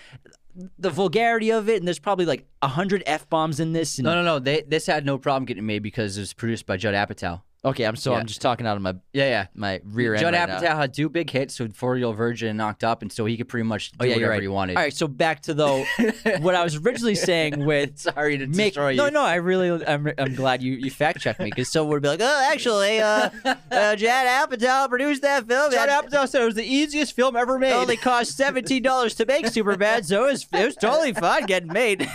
the vulgarity of it and there's probably like hundred f bombs in this and No, no, no. They this had no problem getting made because it was produced by Judd Apatow. Okay I'm so Yeah. I'm just talking out of my Yeah, yeah. my rear end Judd right Apatow now. had two big hits with Four Year Old Virgin and Knocked Up, and so he could pretty much do Oh yeah, whatever right. he wanted. All right, so back to though *laughs* what I was originally saying with *laughs* Sorry to make destroy you. no no I really I'm, I'm glad you you fact checked me because someone would be like oh actually uh, uh *laughs* Judd Apatow produced that film Judd Apatow said it was the easiest film ever made. It only cost seventeen dollars to make Superbad, so it was, it was totally fine getting made.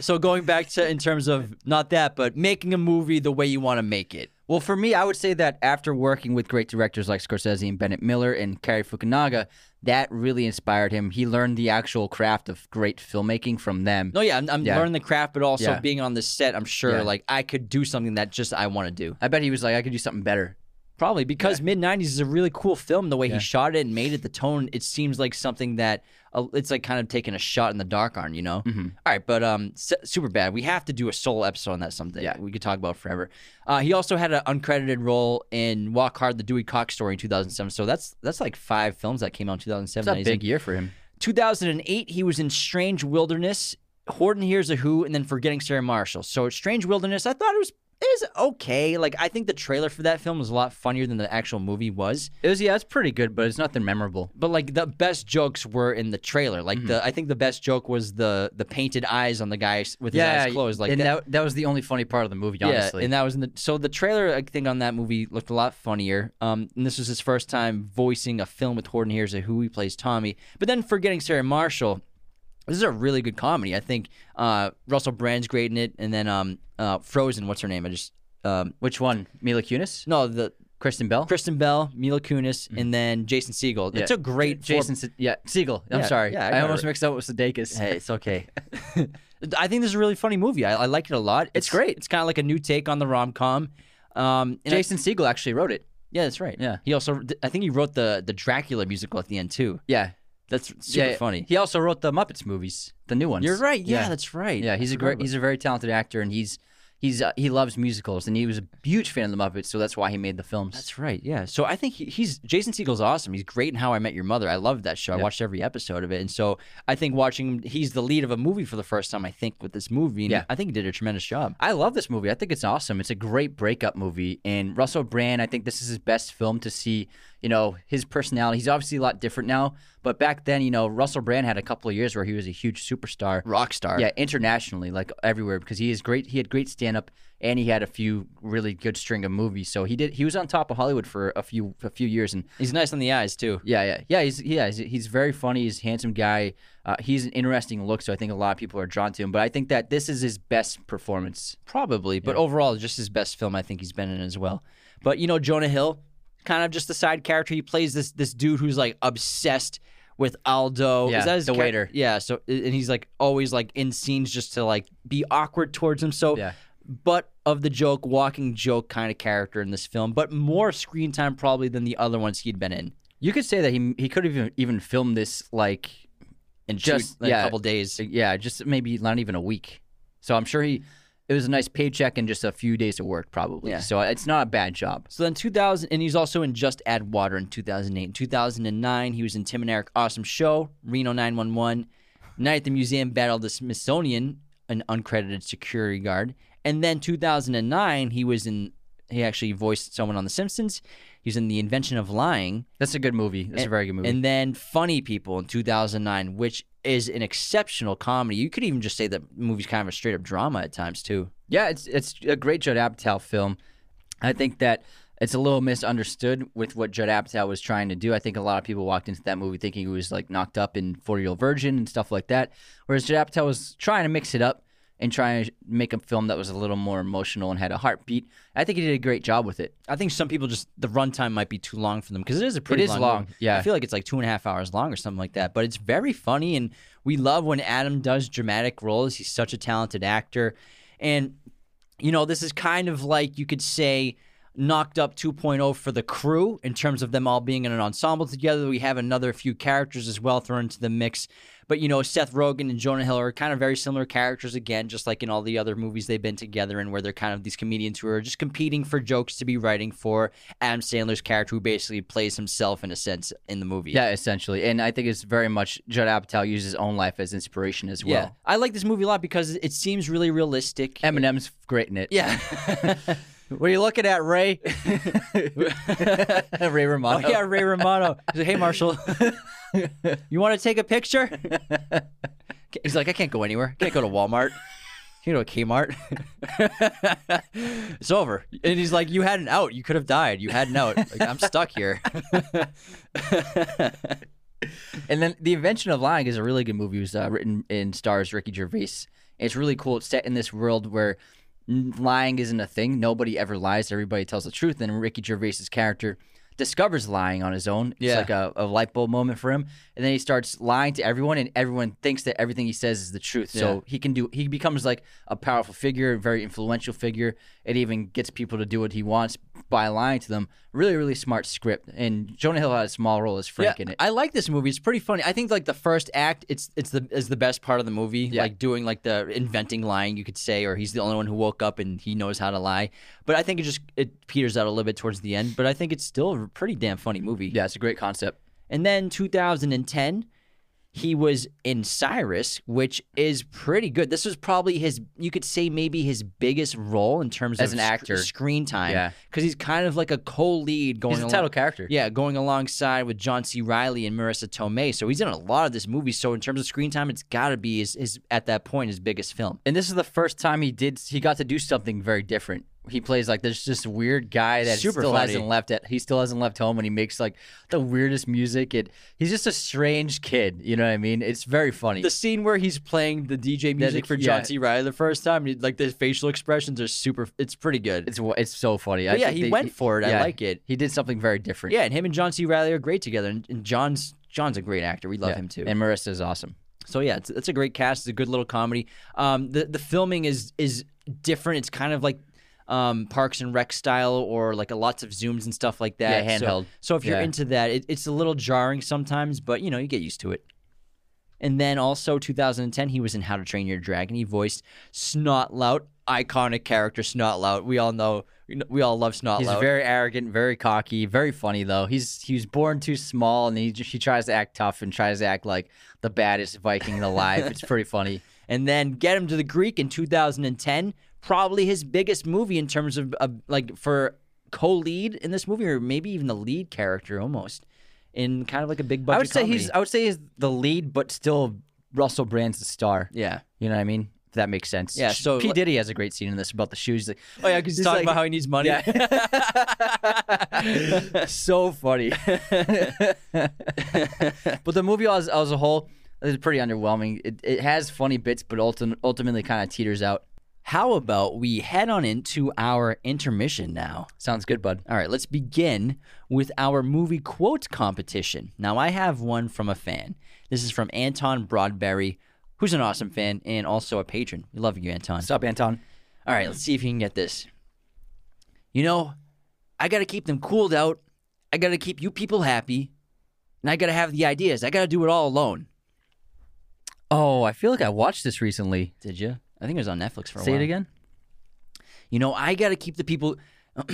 So going back to in terms of not that, but making a movie the way you want to make it. Well, for me, I would say that after working with great directors like Scorsese and Bennett Miller and Cary Fukunaga, that really inspired him. He learned the actual craft of great filmmaking from them. No, yeah, I'm, I'm Yeah. learning the craft, but also Yeah. being on the set, I'm sure Yeah. like I could do something that just I want to do. I bet he was like, I could do something better. Probably because mid '90s is a really cool film. The way Yeah. he shot it and made it, the tone, it seems like something that uh, it's like kind of taking a shot in the dark on, you know. Mm-hmm. All right, but um, super bad. We have to do a solo episode on that someday. Yeah. we could talk about forever. Uh, he also had an uncredited role in Walk Hard: The Dewey Cox Story in 2007. So that's that's like five films that came out in 2007. It's a big year for him. 2008, he was in Strange Wilderness, Horton Hears a Who, and then Forgetting Sarah Marshall. So Strange Wilderness, I thought it was is okay. Like I think the trailer for that film was a lot funnier than the actual movie was. It was yeah, it's pretty good, but it's nothing memorable. But like the best jokes were in the trailer. Like Mm-hmm. the I think the best joke was the the painted eyes on the guy with his eyes closed. Like and that, that, that was the only funny part of the movie, yeah, honestly. and that was in the so the trailer I think on that movie looked a lot funnier. Um, and this was his first time voicing a film with Horton Hears a Who. He plays Tommy. But then forgetting Sarah Marshall, this is a really good comedy. I think uh, Russell Brand's great in it, and then um, uh, Frozen. What's her name? I just um, Which one? Mila Kunis? no the Kristen Bell? Kristen Bell, Mila Kunis, and then Jason Segel. It's a great J- four- Jason. Se- yeah, Segel. I'm Yeah, sorry. yeah, I I, it almost mixed up with Sudeikis. Hey, it's okay. *laughs* I think this is a really funny movie. I, I like it a lot. It's great. It's kind of like a new take on the rom com. Um, and I- Jason Segel actually wrote it. yeah, that's right. Yeah. he also I think he wrote the the Dracula musical at the end too. Yeah, That's super yeah. funny. He also wrote the Muppets movies, the new ones. You're right. Yeah, yeah. that's right. Yeah, he's a great. He's a very talented actor, and he's he's uh, he loves musicals, and he was a huge fan of the Muppets, so that's why he made the films. That's right. Yeah. So I think he, he's Jason Segel's awesome. He's great in How I Met Your Mother. I loved that show. I watched every episode of it, and so I think watching him, he's the lead of a movie for the first time. I think with this movie, and Yeah. I think he did a tremendous job. I love this movie. I think it's awesome. It's a great breakup movie. And Russell Brand, I think this is his best film to see, you know, his personality. He's obviously a lot different now, but back then, you know, Russell Brand had a couple of years where he was a huge superstar. Rock star. Yeah, internationally, like everywhere, because he is great. He had great stand up, and he had a few really good string of movies. So he did. He was on top of Hollywood for a few a few years, and He's nice on the eyes too. yeah, yeah, yeah. He's yeah, he's, he's very funny. He's a handsome guy. Uh, he's an interesting look, so I think a lot of people are drawn to him. But I think that this is his best performance. Probably, but overall, just his best film I think he's been in as well. But you know, Jonah Hill, kind of just the side character. He plays this this dude who's like obsessed with Aldo. Yeah, Is that his the char- waiter. Yeah. So and he's like always like in scenes just to like be awkward towards him. So Yeah. butt of the joke, walking joke kind of character in this film, but more screen time probably than the other ones he'd been in. You could say that he he could have even, even filmed this like In Just- just like, yeah. a couple days. yeah, just maybe not even a week. So I'm sure he it was a nice paycheck and just a few days of work probably. Yeah. So uh, it's not a bad job. So then 2000, and he's also in Just Add Water in 2008. In 2009, he was in Tim and Eric Awesome Show, Reno 911, Night at the Museum, Battle the Smithsonian, an uncredited security guard. And then 2009, he was in, he actually voiced someone on The Simpsons. He was in The Invention of Lying. That's a good movie. That's a very good movie. And then Funny People in 2009, which is an exceptional comedy. You could even just say that movie's kind of a straight up drama at times, too. Yeah, it's it's a great Judd Apatow film. I think that it's a little misunderstood with what Judd Apatow was trying to do. I think a lot of people walked into that movie thinking he was like knocked up in Forty Year Old Virgin and stuff like that, whereas Judd Apatow was trying to mix it up and try to make a film that was a little more emotional and had a heartbeat. I think he did a great job with it. I think some people just the runtime might be too long for them because it is a pretty is long. long, yeah. I feel like it's like two and a half hours long or something like that. But it's very funny, and we love when Adam does dramatic roles. He's such a talented actor, and you know this is kind of like you could say knocked up 2.0 for the crew in terms of them all being in an ensemble together. We have another few characters as well thrown into the mix. But you know, Seth Rogen and Jonah Hill are kind of very similar characters again, just like in all the other movies they've been together in, where they're kind of these comedians who are just competing for jokes to be writing for Adam Sandler's character, who basically plays himself in a sense in the movie. Yeah, essentially, and I think it's very much Judd Apatow uses his own life as inspiration as well. yeah. I like this movie a lot because it seems really realistic. Eminem's great in it. yeah. *laughs* *laughs* What are you looking at, Ray? *laughs* Ray Romano. Oh Romano. yeah, Ray Romano. He's like, "Hey, Marshall, *laughs* you want to take a picture?" *laughs* He's like, "I can't go anywhere. I can't go to Walmart. Can't go to Kmart. it's over." And he's like, "You had an out. You could have died. You had an out. Like, I'm stuck here." And then The Invention of Lying is a really good movie. It was uh, written in stars Ricky Gervais. It's really cool. It's set in this world where n- lying isn't a thing. Nobody ever lies. Everybody tells the truth. And Ricky Gervais's character discovers lying on his own. It's Yeah. like a, a light bulb moment for him. And then he starts lying to everyone, and everyone thinks that everything he says is the truth. Yeah. So he can do. He becomes like a powerful figure, a very influential figure. It even gets people to do what he wants by lying to them. Really, really smart script. And Jonah Hill had a small role as Frank in it. I like this movie. It's pretty funny. I think like the first act, it's it's the is the best part of the movie. Yeah. Like doing like the inventing lying, you could say, or he's the only one who woke up and he knows how to lie. But I think it just it peters out a little bit towards the end. But I think it's still a pretty damn funny movie. yeah, it's a great concept. And then 2010, he was in Cyrus, which is pretty good. This was probably his, you could say maybe his biggest role in terms As of an sc- actor. screen time. Yeah. because he's kind of like a co-lead going. He's the title character. Yeah, going alongside with John C. Reilly and Marisa Tomei. So he's in a lot of this movie. So in terms of screen time, it's got to be his, his at that point his biggest film. And this is the first time he did. He got to do something very different. He plays like there's just weird guy that Super still funny. hasn't left. At, he still hasn't left home, and he makes like the weirdest music. And he's just a strange kid. You know what I mean? It's very funny. The scene where he's playing the DJ music for yeah. John C. Reilly the first time, like the facial expressions are super. It's pretty good. it's it's so funny. But yeah, he they- went for it. I like it. He did something very different. Yeah, and him and John C. Reilly are great together, and, and John's John's a great actor. We love Yeah. him too. And Marisa is awesome. so yeah, it's, it's a great cast. It's a good little comedy. Um, the the filming is is different. It's kind of like um, Parks and Rec style, or like a lots of zooms and stuff like that. Yeah, So- handheld. So, if you're Yeah. into that, it, it's a little jarring sometimes, but you know you get used to it. And then also 2010, he was in How to Train Your Dragon. He voiced Snotlout, iconic character Snotlout. We all know, we all love Snotlout. He's very arrogant, very cocky, very funny though. He's he was born too small, and he he tries to act tough and tries to act like the baddest Viking alive. it's pretty funny. *laughs* and then Get Him to the Greek in 2010, probably his biggest movie in terms of uh, like for co-lead in this movie, or maybe even the lead character almost in kind of like a big budget. I would say comedy. he's I would say he's the lead, but still Russell Brand's the star. yeah. You know what I mean? If that makes sense. Yeah, so, P Diddy has a great scene in this about the shoes. He's like, Oh yeah, because he's, He's talking like- about how he needs money. *laughs* so funny. *laughs* but the movie as, as a whole is pretty underwhelming. It, it has funny bits, but ulti- ultimately kind of teeters out. How about we head on into our intermission now? Sounds good, bud. All right, let's begin with our movie quote competition. Now, I have one from a fan. This is from Anton Broadberry, who's an awesome fan and also a patron. We love you, Anton. What's up, Anton? All right, let's see if you can get this. You know, I got to keep them cooled out. I got to keep you people happy. And I got to have the ideas. I got to do it all alone. Oh, I feel like I watched this recently. Did you? I think it was on Netflix for a Say while. it again. You know, I got to keep the people. *clears throat*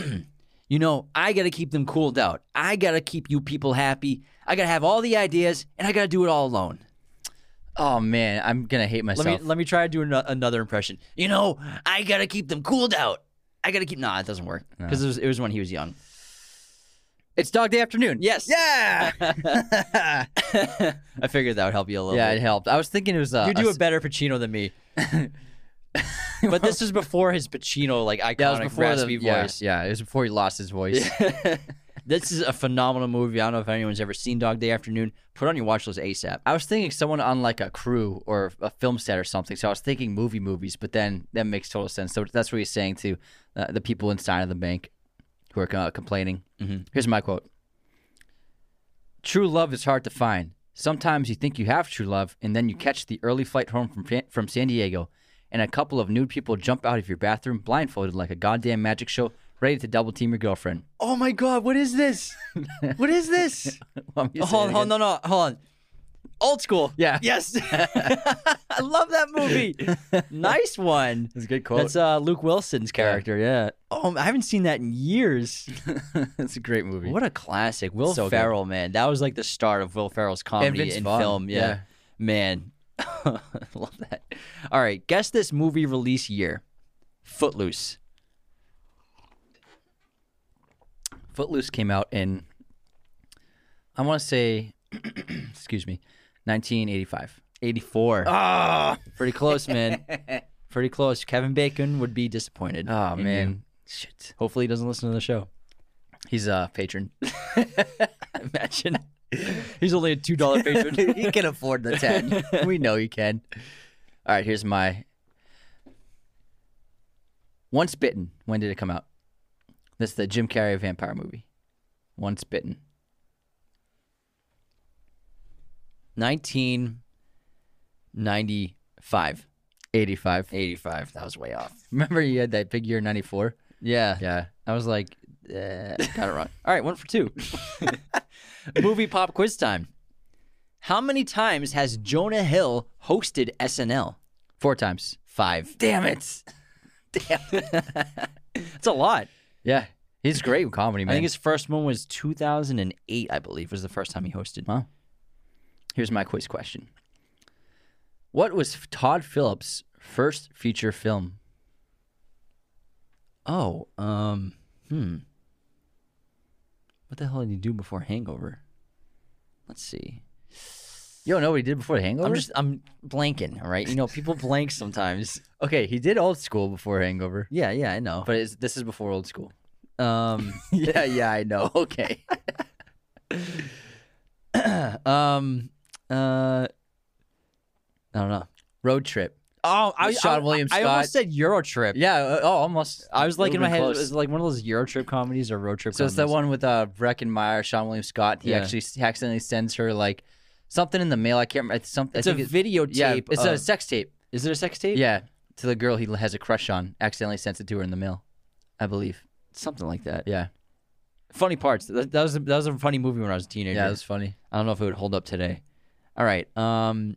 you know, I got to keep them cooled out. I got to keep you people happy. I got to have all the ideas, and I got to do it all alone. Oh man, I'm gonna hate myself. Let me let me try to do ano- another impression. You know, I got to keep them cooled out. I got to keep. Nah, it doesn't work because it was it was when he was young. it's Dog Day Afternoon. Yes. Yeah. *laughs* I figured that would help you a little. yeah, bit. it helped. I was thinking it was. Uh, You do a a better Pacino than me. *laughs* *laughs* but this is before his Pacino like iconic That was before raspy the yeah, voice. Yeah, it was before he lost his voice. *laughs* This is a phenomenal movie. I don't know if anyone's ever seen Dog Day Afternoon. Put on your watch list ASAP. I was thinking someone on like a crew or a film set or something. So I was thinking movie movies, but then that makes total sense. So that's what he's saying to uh, the people inside of the bank who are uh, complaining. Here's my quote: "True love is hard to find. Sometimes you think you have true love, and then you catch the early flight home from from San Diego, and a couple of nude people jump out of your bathroom blindfolded like a goddamn magic show, ready to double team your girlfriend." Oh my god, what is this? *laughs* what is this? Hold on, hold on, no, no, hold on. Old school. Yeah. Yes. *laughs* I love that movie. nice one. *laughs* It's a good quote. That's uh, Luke Wilson's character. Yeah. Oh, I haven't seen that in years. That's a great movie. What a classic. Will So good. Ferrell, man. That was like the start of Will Ferrell's comedy and, in Vaughn, film. Yeah. yeah. Man. *laughs* Love that. All right. Guess this movie release year. Footloose. Footloose came out in, I want to say, *clears throat* excuse me, 1985. 84. Oh, Pretty close, man. *laughs* Pretty close. Kevin Bacon would be disappointed. oh in you. man, shit. Hopefully he doesn't listen to the show. He's a patron. *laughs* Imagine. *laughs* He's only a $2 patron. *laughs* he can afford the ten. *laughs* we know he can. All right, here's my. Once Bitten. When did it come out? That's the Jim Carrey vampire movie. Once bitten. 1995. 85. 85. That was way off. Remember you had that big year 94? Yeah. Yeah. I was like, eh, got it wrong. All right, one for two. *laughs* Movie pop quiz time. How many times has Jonah Hill hosted SNL? Four times. Five. Damn it. *laughs* Damn. *laughs* That's a lot. yeah. He's great with comedy, man. I think his first one was 2008, I believe, was the first time he hosted. Wow. Here's my quiz question. What was Todd Phillips' first feature film? Oh, um, hmm. What the hell did he do before Hangover? Let's see. You don't know what he did before The Hangover? I'm just I'm blanking, all right? You know, people blank sometimes. okay. He did Old School before Hangover, Yeah, yeah, I know. but it's, this is before Old School. um *laughs* yeah, yeah, I know. *laughs* Okay. *coughs* um uh I don't know. Road Trip. Oh, I With Sean I, William I Scott. almost said Euro Trip. Yeah. uh, Oh, almost. I was like in my Would've head, been it was like one of those Euro Trip comedies or road trip. So it's that one with uh, Breckenmeyer, Seann William Scott. He Yeah. actually he accidentally sends her like something in the mail. I can't remember. It's something. It's I a think videotape. Yeah, it's a sex tape. Is it a sex tape? Yeah, to the girl he has a crush on. Accidentally sends it to her in the mail, I believe. something like that. Yeah, Funny parts. That, that was a, that was a funny movie when I was a teenager. yeah, it was funny. I don't know if it would hold up today. All right. Um,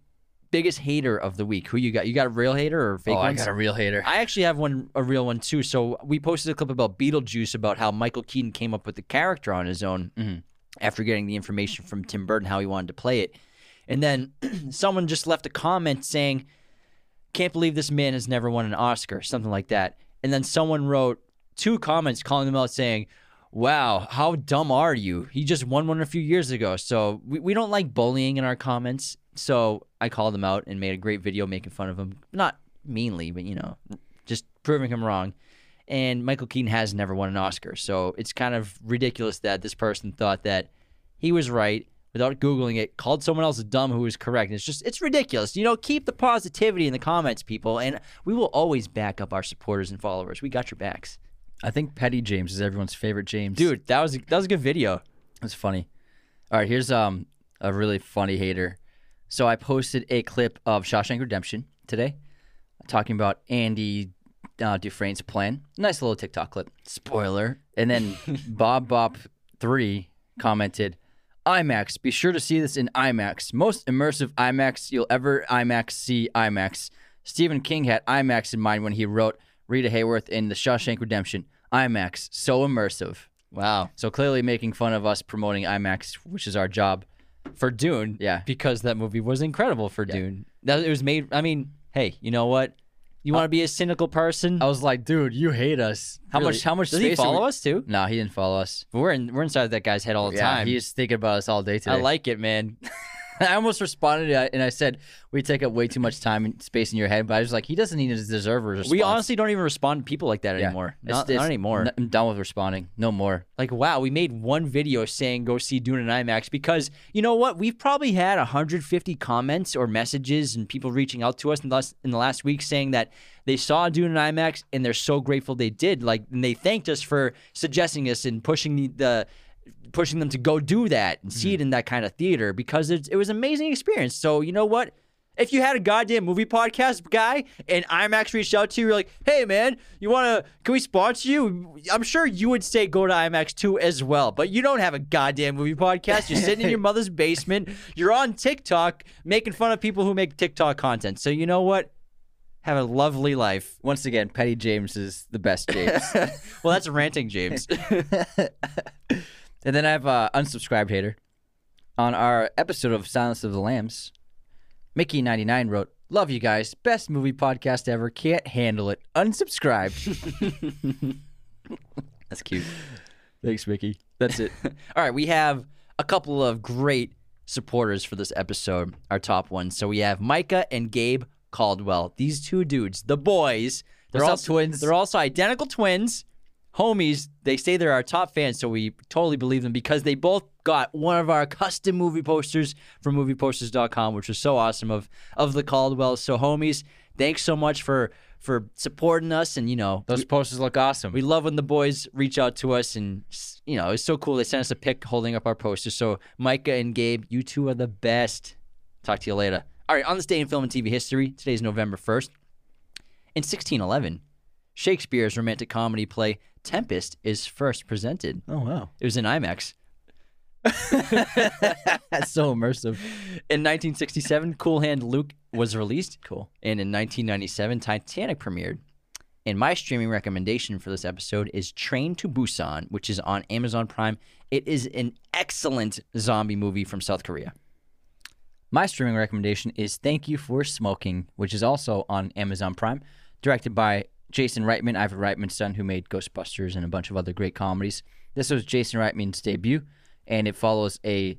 biggest hater of the week. Who you got? You got a real hater or fake oh, I got a real hater. I actually have one, a real one too. So we posted a clip about Beetlejuice about how Michael Keaton came up with the character on his own Mhm. after getting the information from Tim Burton how he wanted to play it, and then *clears throat* someone just left a comment saying, "Can't believe this man has never won an Oscar," something like that. And then someone wrote two comments calling them out saying. Wow, how dumb are you? He just won one a few years ago. So we, we don't like bullying in our comments. So I called him out and made a great video making fun of him. Not meanly, but you know, just proving him wrong. And Michael Keaton has never won an Oscar. So it's kind of ridiculous that this person thought that he was right without Googling it, called someone else dumb who was correct. It's just, it's ridiculous. You know, keep the positivity in the comments, people. And we will always back up our supporters and followers. We got your backs. I think Petty James is everyone's favorite James. Dude, that was a, that was a good video. That's funny. All right, here's um a really funny hater. So I posted a clip of Shawshank Redemption today, talking about Andy uh, Dufresne's plan. Nice little TikTok clip. Spoiler. And then *laughs* Bob Bop three commented, IMAX. Be sure to see this in IMAX. Most immersive IMAX you'll ever IMAX see IMAX. Stephen King had IMAX in mind when he wrote Rita Hayworth in The Shawshank Redemption. IMAX, so immersive. Wow. So clearly making fun of us promoting IMAX, which is our job. For Dune. Yeah. Because that movie was incredible for Dune. That it was made I mean, hey, you know what? You want to uh, be a cynical person? I was like, dude, you hate us. How Really? much? How much Does he follow we- us too? No, he didn't follow us. We're in we're inside that guy's head all the yeah, time. he's thinking about us all day today. I like it, man. *laughs* *laughs* I almost responded uh, and I said we take up way too much time and space in your head, but I was like, he doesn't need to deserve a response. We honestly don't even respond to people like that Yeah. anymore. It's- Not, it's- not anymore. I'm done with responding. No more. Like, wow, we made one video saying go see Dune in IMAX because you know what? We've probably had 150 comments or messages and people reaching out to us in the last, in the last week saying that they saw Dune in IMAX and they're so grateful they did. Like, and they thanked us for suggesting us and pushing the, the pushing them to go do that and see it mm-hmm. in that kind of theater because it's, it was an amazing experience. So you know what? If you had a goddamn movie podcast guy and IMAX reached out to you, you're like, hey man, you wanna can we sponsor you? I'm sure you would say go to IMAX too as well. But you don't have a goddamn movie podcast. You're sitting in your *laughs* mother's basement. You're on TikTok making fun of people who make TikTok content. So you know what? Have a lovely life. Once again, Petty James is the best James. *laughs* Well, that's ranting, James. *laughs* and then I have uh, unsubscribed hater. On our episode of Silence of the Lambs, Mickey99 wrote, Love you guys. Best movie podcast ever. Can't handle it. Unsubscribed. *laughs* that's cute. Thanks, Mickey. That's it. *laughs* All right, we have a couple of great supporters for this episode, our top ones. So we have Micah and Gabe Caldwell. These two dudes, the boys. They're What's up, also, twins? They're also identical twins, homies. They say they're our top fans, so we totally believe them because they both got one of our custom movie posters from movieposters.com, which was so awesome of of the Caldwells. So homies, thanks so much for for supporting us. And you know, Those posters look awesome. we love when the boys reach out to us, and you know, it's so cool. They sent us a pic holding up our posters. So Micah and Gabe, you two are the best. Talk to you later. All right, on this day in film and TV history, today's November 1st. In 1611, Shakespeare's romantic comedy play Tempest is first presented. oh wow, It was in IMAX. *laughs* that's so immersive. In 1967, Cool Hand Luke was released. Cool. And in 1997, Titanic premiered. And my streaming recommendation for this episode is Train to Busan, which is on Amazon Prime. It is an excellent zombie movie from South Korea. My streaming recommendation is Thank You for Smoking, which is also on Amazon Prime, directed by Jason Reitman, Ivan Reitman's son, who made Ghostbusters and a bunch of other great comedies. This was Jason Reitman's debut, and it follows a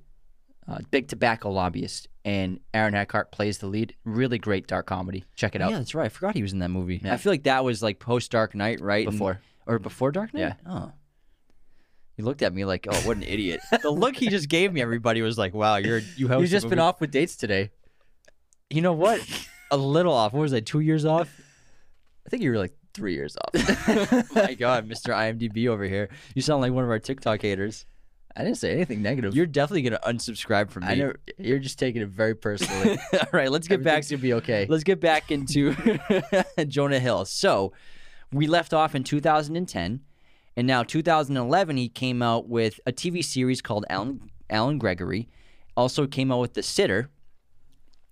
uh, big tobacco lobbyist, and Aaron Eckhart plays the lead. Really great dark comedy. Check it out. Yeah, that's right. I forgot he was in that movie. Yeah. I feel like that was like post Dark Knight, right? And- Before. or before Dark Knight? Yeah. Oh. He looked at me like, "Oh, what an idiot!" *laughs* the look he just gave me, everybody was like, "Wow, you're you have You've just been off with dates today. You know what? *laughs* a little off. What was I? Two years off? I think you were like three years off. *laughs* *laughs* My God, Mr. IMDb over here. You sound like one of our TikTok haters. I didn't say anything negative. You're definitely gonna unsubscribe from me. I never, you're just taking it very personally. *laughs* All right, let's get back gonna be okay. Let's get back into Jonah Hill. So we left off in 2010, and now 2011 he came out with a TV series called Allen Allen Gregory. Also came out with The Sitter,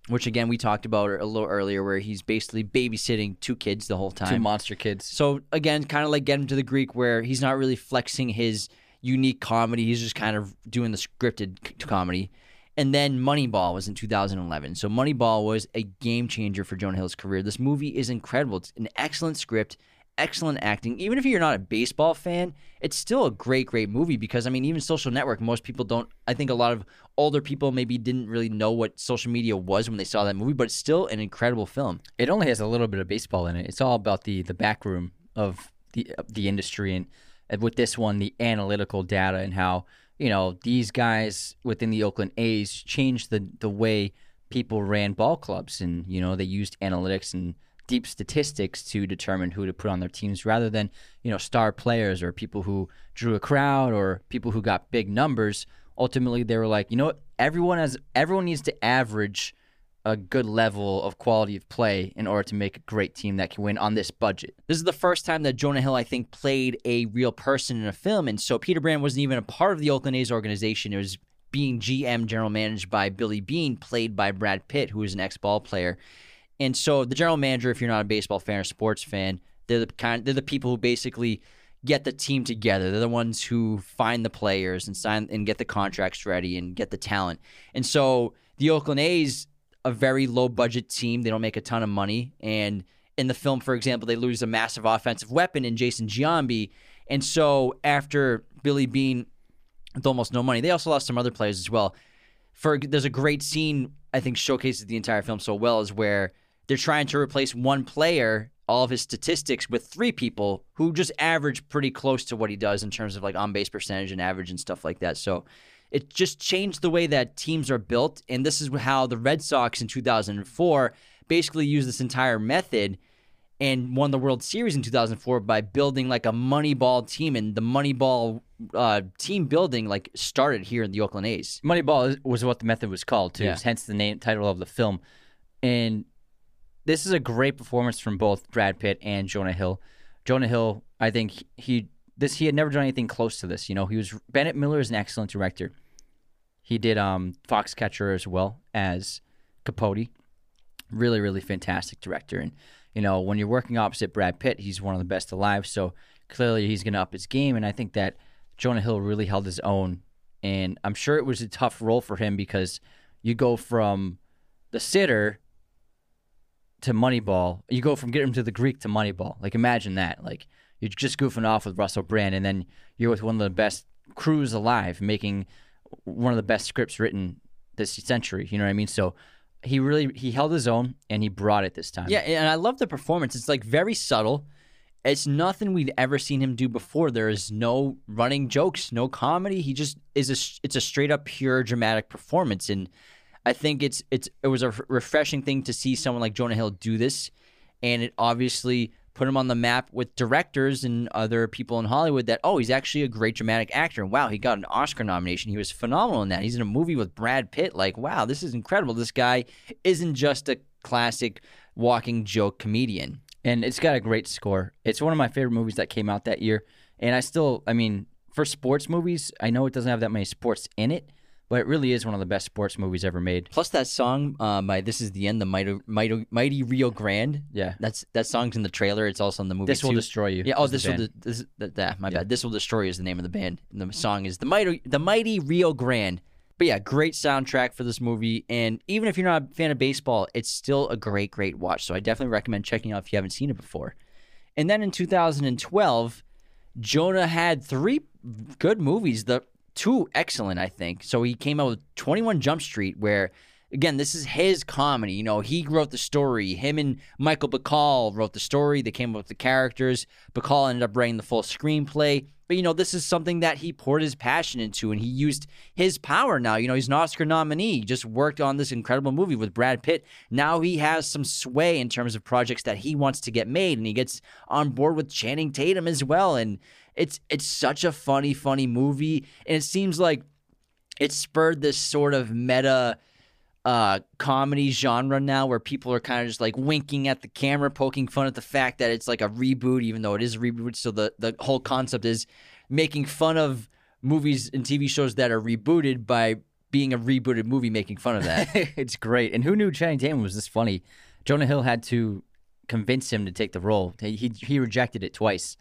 which again we talked about a little earlier, where he's basically babysitting two kids the whole time. Two monster kids. So again, kind of like get him to the Greek, where he's not really flexing his unique comedy. He's just kind of doing the scripted c- comedy. And then Moneyball was in 2011. So Moneyball was a game changer for Jonah Hill's career. This movie is incredible. It's an excellent script, excellent acting. Even if you're not a baseball fan, it's still a great, great movie because I mean, even Social Network, most people don't. I think a lot of older people maybe didn't really know what social media was when they saw that movie, but it's still an incredible film. It only has a little bit of baseball in it. It's all about the the back room of the of the industry, and, and with this one, the analytical data and how you know these guys within the Oakland A's changed the the way people ran ball clubs, and you know they used analytics and deep statistics to determine who to put on their teams rather than you know star players or people who drew a crowd or people who got big numbers ultimately they were like you know what everyone has everyone needs to average a good level of quality of play in order to make a great team that can win on this budget. This is the first time that Jonah Hill, I think, played a real person in a film. And so Peter Brand wasn't even a part of the Oakland A's organization. It was being GM, general managed by Billy Beane, played by Brad Pitt, who is an ex ball player. And so the general manager, if you're not a baseball fan or sports fan, they're the kind they're the people who basically get the team together. They're the ones who find the players and sign and get the contracts ready and get the talent. And so the Oakland A's a very low budget team. They don't make a ton of money. And in the film, for example, they lose a massive offensive weapon in Jason Giambi. And so after Billy Beane with almost no money, they also lost some other players as well. For there's a great scene I think showcases the entire film so well is where they're trying to replace one player, all of his statistics, with three people who just average pretty close to what he does in terms of like on base percentage and average and stuff like that. So it just changed the way that teams are built. And this is how the Red Sox in 2004 basically used this entire method and won the World Series in 2004 by building like a Moneyball team. And the Moneyball uh, team building like started here in the Oakland A's. Moneyball was what the method was called too, Yeah. hence the name title of the film. And this is a great performance from both Brad Pitt and Jonah Hill. Jonah Hill, I think he this he had never done anything close to this. You know, he was Bennett Miller is an excellent director. He did um Foxcatcher as well as Capote. Really, really fantastic director. And you know, when you're working opposite Brad Pitt, he's one of the best alive. So clearly he's gonna up his game. And I think that Jonah Hill really held his own. And I'm sure it was a tough role for him because you go from the sitter to Moneyball. You go from getting him to the Greek to Moneyball. Like imagine that. Like you're just goofing off with Russell Brand, and then you're with one of the best crews alive, making one of the best scripts written this century. You know what I mean? So he really he held his own, and he brought it this time. Yeah, and I love the performance. It's like very subtle. It's nothing we've ever seen him do before. There is no running jokes, no comedy. He just is a it's a straight up pure dramatic performance, and I think it's it's it was a refreshing thing to see someone like Jonah Hill do this. and it obviously put him on the map with directors and other people in Hollywood that oh he's actually a great dramatic actor and wow he got an Oscar nomination he was phenomenal in that he's in a movie with Brad Pitt like wow this is incredible this guy isn't just a classic walking joke comedian and it's got a great score. It's one of my favorite movies that came out that year. And I still, I mean, for sports movies, I know it doesn't have that many sports in it, but it really is one of the best sports movies ever made. plus that song uh, by This Is the End the mighty mighty, mighty Rio Grande. Yeah. that's that song's in the trailer. It's also in the movie This Will. Destroy You yeah oh this will de- this, that, that, my bad. This will destroy you is the name of the band. And the song is the mighty the mighty Rio Grande. But yeah great soundtrack for this movie. And even if you're not a fan of baseball it's still a great great watch. So I definitely recommend checking out if you haven't seen it before. And then in 2012 Jonah had three good movies. The two excellent, I think. So he came out with 21 Jump Street, where again, this is his comedy. You know, he wrote the story. Him and Michael Bacall wrote the story. They came up with the characters. Bacall ended up writing the full screenplay. But you know, this is something that he poured his passion into, and he used his power. Now, you know, he's an Oscar nominee. He just worked on this incredible movie with Brad Pitt. Now he has some sway in terms of projects that he wants to get made, and he gets on board with Channing Tatum as well. And it's it's such a funny, funny movie, and it seems like it spurred this sort of meta uh comedy genre now where people are kind of just like winking at the camera poking fun at the fact that it's like a reboot even though it is a reboot so the the whole concept is making fun of movies and TV shows that are rebooted by being a rebooted movie making fun of that *laughs* it's great. And who knew Channing Tatum was this funny? Jonah Hill had to convince him to take the role. He he, he rejected it twice,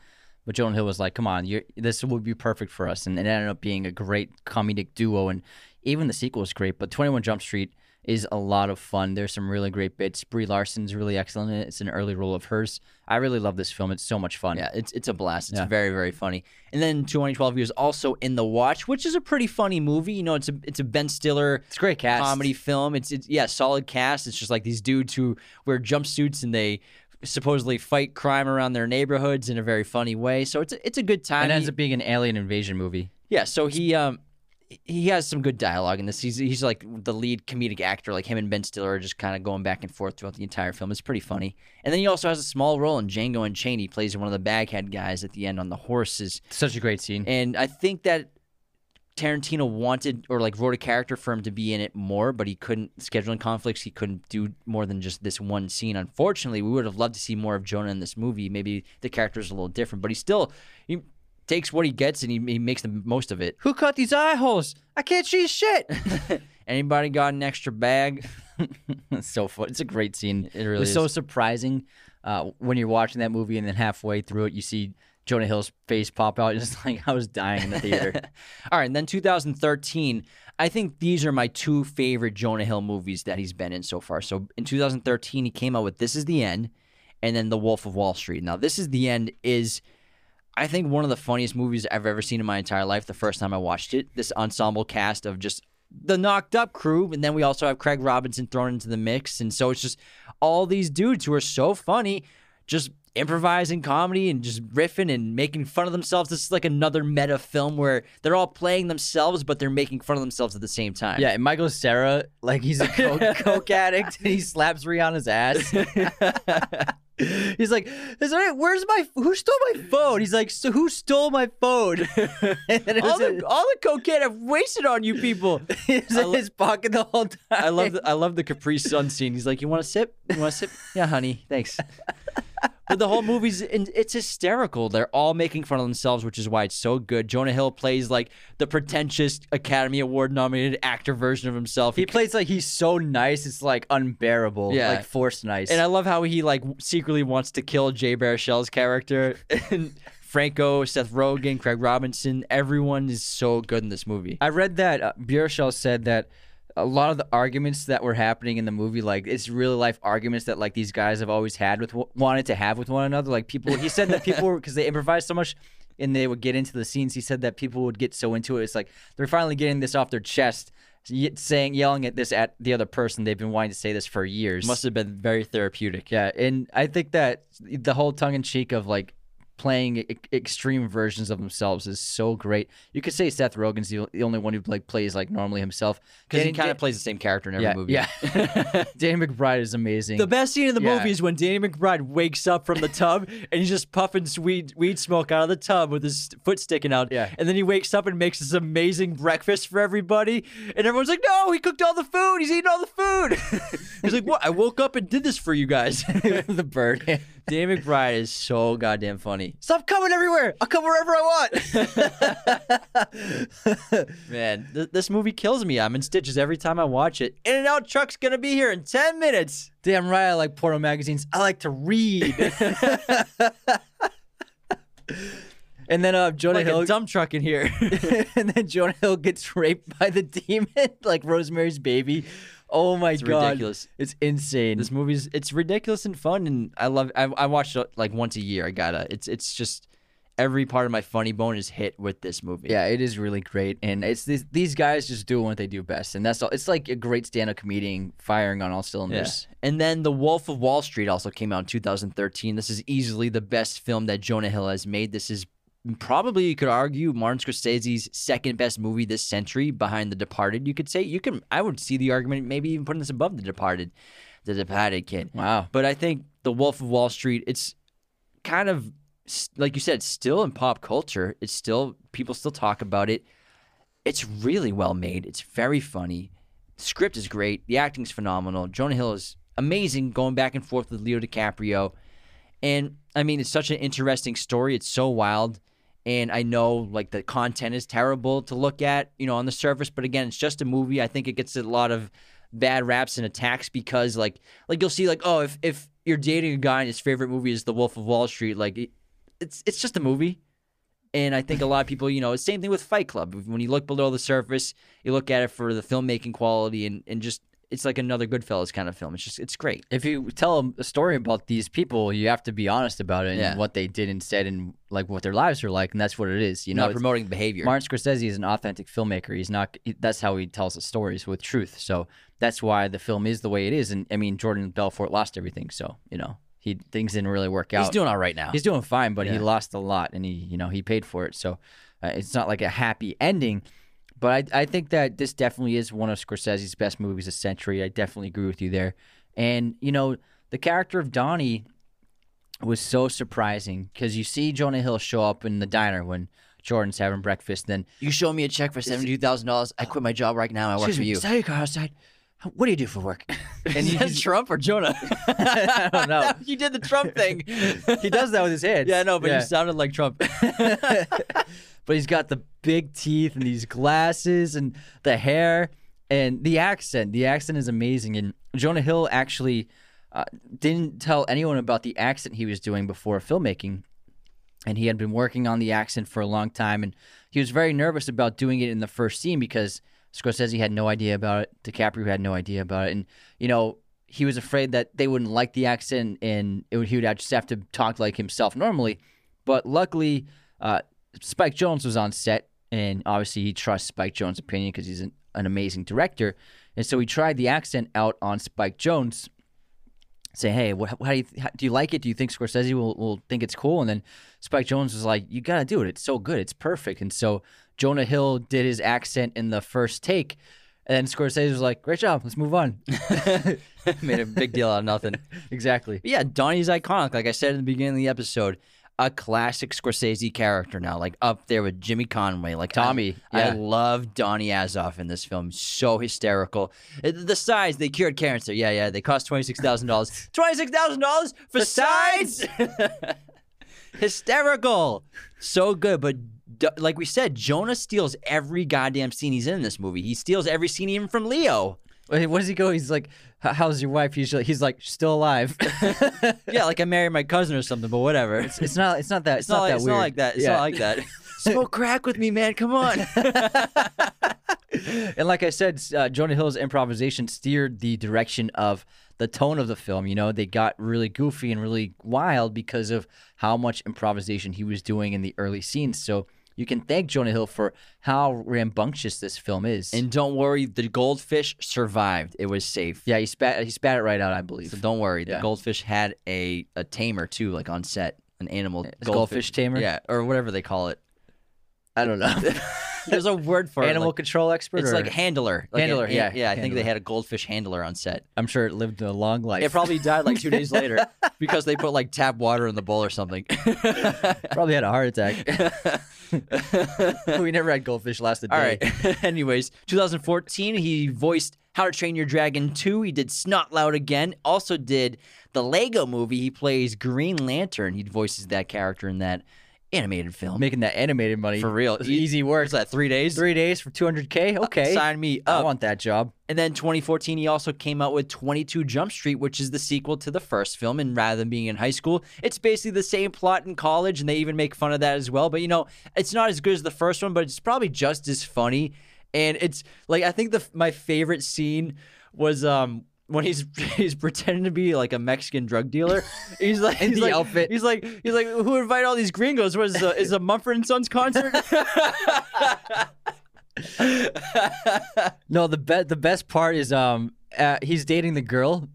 but Jonah Hill was like, "Come on, you're, this would be perfect for us." And it ended up being a great comedic duo. And even the sequel is great. But Twenty One Jump Street is a lot of fun. There's some really great bits. Brie Larson's really excellent in it. It's an early role of hers. I really love this film. It's so much fun. Yeah, it's it's a blast. It's Yeah. very very funny. And then 2012 he was also in The Watch, which is a pretty funny movie. You know, it's a it's a Ben Stiller It's a great cast. comedy film. It's it's yeah, solid cast. It's just like these dudes who wear jumpsuits and they supposedly fight crime around their neighborhoods in a very funny way. So it's a, it's a good time. And it ends He- up being an alien invasion movie. yeah, so he um he has some good dialogue in this. He's he's like the lead comedic actor. Like him and Ben Stiller are just kind of going back and forth throughout the entire film. It's pretty funny. And then he also has a small role in Django Unchained. He plays one of the baghead guys at the end on the horses. Such a great scene. And I think that Tarantino wanted or like wrote a character for him to be in it more, but he couldn't scheduling conflicts. He couldn't do more than just this one scene. Unfortunately, we would have loved to see more of Jonah in this movie. Maybe the character is a little different, but he still he takes what he gets and he, he makes the most of it. Who cut these eye holes? I can't see shit. *laughs* Anybody got an extra bag? it's *laughs* so fun. It's a great scene. It really was so surprising uh, when you're watching that movie and then halfway through it you see Jonah Hill's face pop out. *laughs* Just like I was dying in the theater. *laughs* All right, and then 2013. I think these are my two favorite Jonah Hill movies that he's been in so far. So in 2013, he came out with This Is the End, and then The Wolf of Wall Street. Now, This Is the End is, I think, one of the funniest movies I've ever seen in my entire life. The first time I watched it, this ensemble cast of just the knocked up crew, and then we also have Craig Robinson thrown into the mix, and so it's just all these dudes who are so funny, just improvising comedy and just riffing and making fun of themselves. This is like another meta film where they're all playing themselves, but they're making fun of themselves at the same time. yeah, and Michael Cera, like he's a coke, *laughs* coke addict and he slaps Rihanna's ass. *laughs* He's like, "Is "Where's my? Who stole my phone?" He's like, "So who stole my phone?" *laughs* all the, in, all the cocaine I've wasted on you people. was in his pocket the whole time. I love the, I love the Capri Sun scene. He's like, "You want a sip? You want a sip? Yeah, honey, thanks." But the whole movie's in, it's hysterical. They're all making fun of themselves, which is why it's so good. Jonah Hill plays like the pretentious Academy Award nominated actor version of himself. He plays like he's so nice, it's like unbearable. Yeah. like forced nice. and I love how he like secretly wants to kill Jay Baruchel's character. *laughs* And Franco, Seth Rogen, Craig Robinson, everyone is so good in this movie. I read that uh, Baruchel said that a lot of the arguments that were happening in the movie, like it's real life arguments that like these guys have always had with wanted to have with one another. Like people, he said that people because they improvised so much and they would get into the scenes. He said that people would get so into it. It's like they're finally getting this off their chest, saying, yelling at this at the other person. They've been wanting to say this for years. Must have been very therapeutic. Yeah, and I think that the whole tongue in cheek of like playing e- extreme versions of themselves is so great. You could say Seth Rogen's the, the only one who like plays like normally himself because he kind of plays the same character in every yeah, movie. Yeah, *laughs* *laughs* Danny McBride is amazing. The best scene in the Yeah. movie is when Danny McBride wakes up from the tub *laughs* and he's just puffing weed, weed smoke out of the tub with his foot sticking out. Yeah. And then he wakes up and makes this amazing breakfast for everybody. And everyone's like, no, he cooked all the food. He's eating all the food. he's like, what? I woke up and did this for you guys. the bird. Danny McBride is so goddamn funny. Stop coming everywhere. I'll come wherever I want. *laughs* Man, th- this movie kills me. I'm in stitches every time I watch it. In and Out Truck's to be here in 10 minutes. Damn right, I like porno magazines. I like to read. *laughs* and then uh, Jonah Like Hill. a dump truck in here. *laughs* and then Jonah Hill gets raped by the *laughs* demon, like Rosemary's Baby. Oh my god, ridiculous. It's insane. This movie's it's ridiculous and fun, and I love. I, I watch it like once a year. I gotta. It's it's just every part of my funny bone is hit with this movie. yeah, it is really great, and it's these, these guys just doing what they do best, and that's all. It's like a great stand-up comedian firing on all Yeah. cylinders. And then The Wolf of Wall Street also came out in 2013. This is easily the best film that Jonah Hill has made. This is probably you could argue Martin Scorsese's second best movie this century behind The Departed. You could say you can. I would see the argument maybe even putting this above The Departed. The Departed kid. Wow. But I think The Wolf of Wall Street, it's kind of like you said, still in pop culture. It's still people still talk about it. It's really well made. It's very funny. The script is great. The acting's phenomenal. Jonah Hill is amazing going back and forth with Leo DiCaprio. And I mean, it's such an interesting story. It's so wild. And I know like the content is terrible to look at, you know, on the surface, but again, it's just a movie. I think it gets a lot of bad raps and attacks because like like you'll see like, oh, if if you're dating a guy and his favorite movie is The Wolf of Wall Street, like it's it's just a movie. And I think a lot of people, you know, same thing with Fight Club. When you look below the surface, you look at it for the filmmaking quality and, and just it's like another Goodfellas kind of film. It's just it's great. If you tell a story about these people, you have to be honest about it and Yeah. what they did instead, and like what their lives are like, and that's what it is. You You're know, not promoting behavior. Martin Scorsese is an authentic filmmaker. He's not. he- That's how he tells the stories with truth. So that's why the film is the way it is. And I mean, Jordan Belfort lost everything. So you know, he things didn't really work out. He's doing all right now. He's doing fine, but he lost a lot, and he, you know, he paid for it. So uh, it's not like a happy ending. But I, I think that this definitely is one of Scorsese's best movies this century. I definitely agree with you there. And you know, the character of Donnie was so surprising because you see Jonah Hill show up in the diner when Jordan's having breakfast. Then you show me a check for seventy two thousand dollars. I quit my job right now. I work for me, you. That your car outside? What do you do for work? And he he's, Trump or Jonah? *laughs* I don't know. *laughs* you did the Trump thing. *laughs* He does that with his hands. Yeah, I know, but Yeah. you sounded like Trump. But he's got the big teeth and these glasses and the hair and the accent. The accent is amazing. And Jonah Hill actually uh, didn't tell anyone about the accent he was doing before filmmaking. And he had been working on the accent for a long time. And he was very nervous about doing it in the first scene because Scorsese had no idea about it. DiCaprio had no idea about it. And, you know, he was afraid that they wouldn't like the accent and would, he would just have to talk like himself normally. But luckily, uh, Spike Jonze was on set, and obviously he trusts Spike Jonze' opinion because he's an, an amazing director. And so he tried the accent out on Spike Jonze, say, "Hey, what, how do you how, do you like it? Do you think Scorsese will, will think it's cool?" And then Spike Jonze was like, "You got to do it. It's so good. It's perfect." And so Jonah Hill did his accent in the first take, and then Scorsese was like, "Great job. Let's move on." *laughs* *laughs* Made a big deal out of nothing. *laughs* exactly. But yeah, Donnie's iconic. Like I said in the beginning of the episode, a classic Scorsese character now, like up there with Jimmy Conway, like Tommy, I, I love Donnie Azoff in this film. So hysterical. Uh, The sides they cured cancer. Yeah, yeah. They cost twenty six thousand dollars. *laughs* Twenty six thousand dollars for sides. *laughs* hysterical. So good, but. Like we said, Jonah steals every goddamn scene he's in in this movie. He steals every scene even from Leo. Wait, What does he go? He's like, "How's your wife?" Usually, he's like, "Still alive." *laughs* Yeah, like I married my cousin or something, but whatever. It's, it's not. It's not that. It's, not, like, that it's weird. not like that. It's Yeah. not like that. *laughs* Smoke crack with me, man. Come on. *laughs* and like I said, uh, Jonah Hill's improvisation steered the direction of the tone of the film. You know, they got really goofy and really wild because of how much improvisation he was doing in the early scenes. So you can thank Jonah Hill for how rambunctious this film is. and don't worry, the goldfish survived. It was safe. yeah, he spat he spat it right out, I believe. So don't worry. Yeah. The goldfish had a, a tamer too, like on set. an animal It's goldfish tamer? Yeah, or whatever they call it. I don't know. *laughs* There's a word for Animal it. like- control expert. It's or- like handler. Like Handler, an- yeah, yeah. I think they had a goldfish handler on set. I'm sure it lived a long life. It probably died like two days later *laughs* because they put like tap water in the bowl or something. *laughs* probably had a heart attack. we never had goldfish last a day. All right. Anyways, 2014, he voiced How to Train Your Dragon 2. He did Snotlout again. Also did the Lego movie. He plays Green Lantern. He voices that character in that animated film. Making that animated money For real. It's easy work. What's that, three days? Three days for 200k. Okay, Sign me up. I want that job. And then 2014, he also came out with 22 Jump Street, which is the sequel to the first film. And rather than being in high school, it's basically the same plot in college, and they even make fun of that as well. But you know, it's not as good as the first one, but it's probably just as funny. And it's like I think the my favorite scene was um when he's *laughs* he's pretending to be like a Mexican drug dealer. He's like *laughs* In he's the like, outfit. He's like he's like who invited all these gringos? What is a, is a Mumford and Sons concert? No, the be- the best part is um uh, he's dating the girl,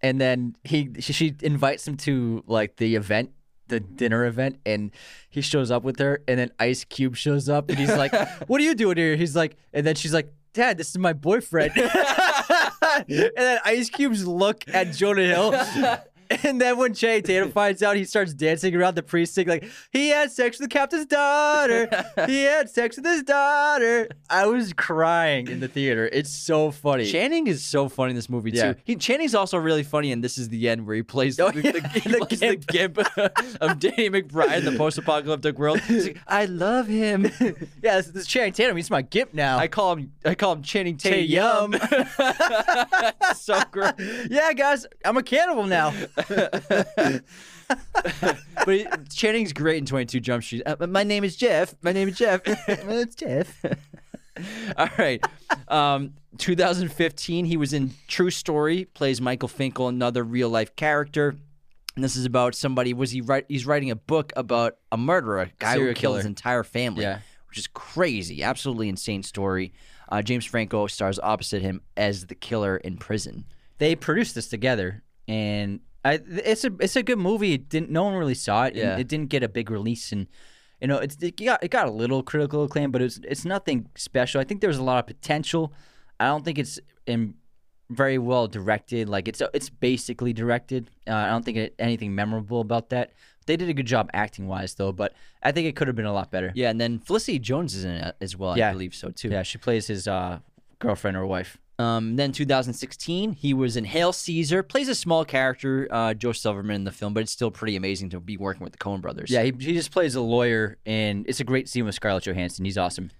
and then he she, she invites him to like the event, the dinner event, and he shows up with her, and then Ice Cube shows up, and he's like, "What are you doing here?" He's like, and then she's like, "Dad, this is my boyfriend." *laughs* *laughs* and then Ice Cube's look at Jonah Hill. *laughs* *laughs* And then when Jay Tatum *laughs* finds out, he starts dancing around the precinct like he had sex with the captain's daughter. he *laughs* had sex with his daughter. I was crying in the theater. It's so funny. Channing is so funny in this movie Yeah. too. He, Channing's also really funny, and this is the end where he plays Oh, the, yeah, the, he the plays the gimp of Danny McBride in the post-apocalyptic world. He's like, I love him. yeah, this, this Channing Tatum. He's my gimp now. I call him I call him Channing Tatum. so great. yeah, guys, I'm a cannibal now. *laughs* But he, Channing's great in 22 Jump Street. Uh, my name is Jeff. My name is Jeff. *laughs* it's Jeff. *laughs* All right. Um, 2015, he was in True Story, plays Michael Finkel, another real life character. And this is about somebody. Was he? He's writing a book about a murderer, a guy who killed his entire family. Yeah. which is crazy, absolutely insane story. Uh, James Franco stars opposite him as the killer in prison. They produced this together, and I, it's a it's a good movie. It didn't no one really saw it. Yeah. it didn't get a big release, and you know it's it got it got a little critical acclaim, but it's it's nothing special. I think there's a lot of potential. I don't think it's in very well directed. Like it's it's basically directed. Uh, I don't think it, anything memorable about that. They did a good job acting wise though, but I think it could have been a lot better. Yeah, and then Felicity Jones is in it as well. I believe so too. Yeah, she plays his uh, girlfriend or wife. Um, then 2016, he was in Hail Caesar, plays a small character, uh, Joe Silverman in the film, but it's still pretty amazing to be working with the Coen brothers. Yeah, he, he just plays a lawyer, and it's a great scene with Scarlett Johansson. He's awesome.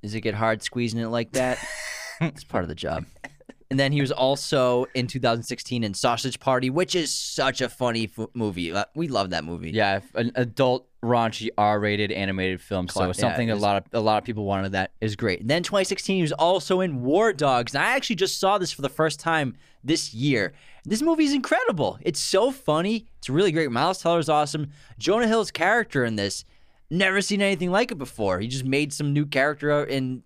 Does it get hard squeezing it like that? *laughs* it's part of the job. *laughs* And then he was also in 2016 in Sausage Party, which is such a funny f- movie. Uh, We love that movie. Yeah, an adult, raunchy, R-rated animated film. So Cla- yeah, something a lot of a lot of people wanted that is great. And then 2016, he was also in War Dogs. And I actually just saw this for the first time this year. This movie is incredible. It's so funny. It's really great. Miles Teller's awesome. Jonah Hill's character in this, never seen anything like it before. He just made some new character in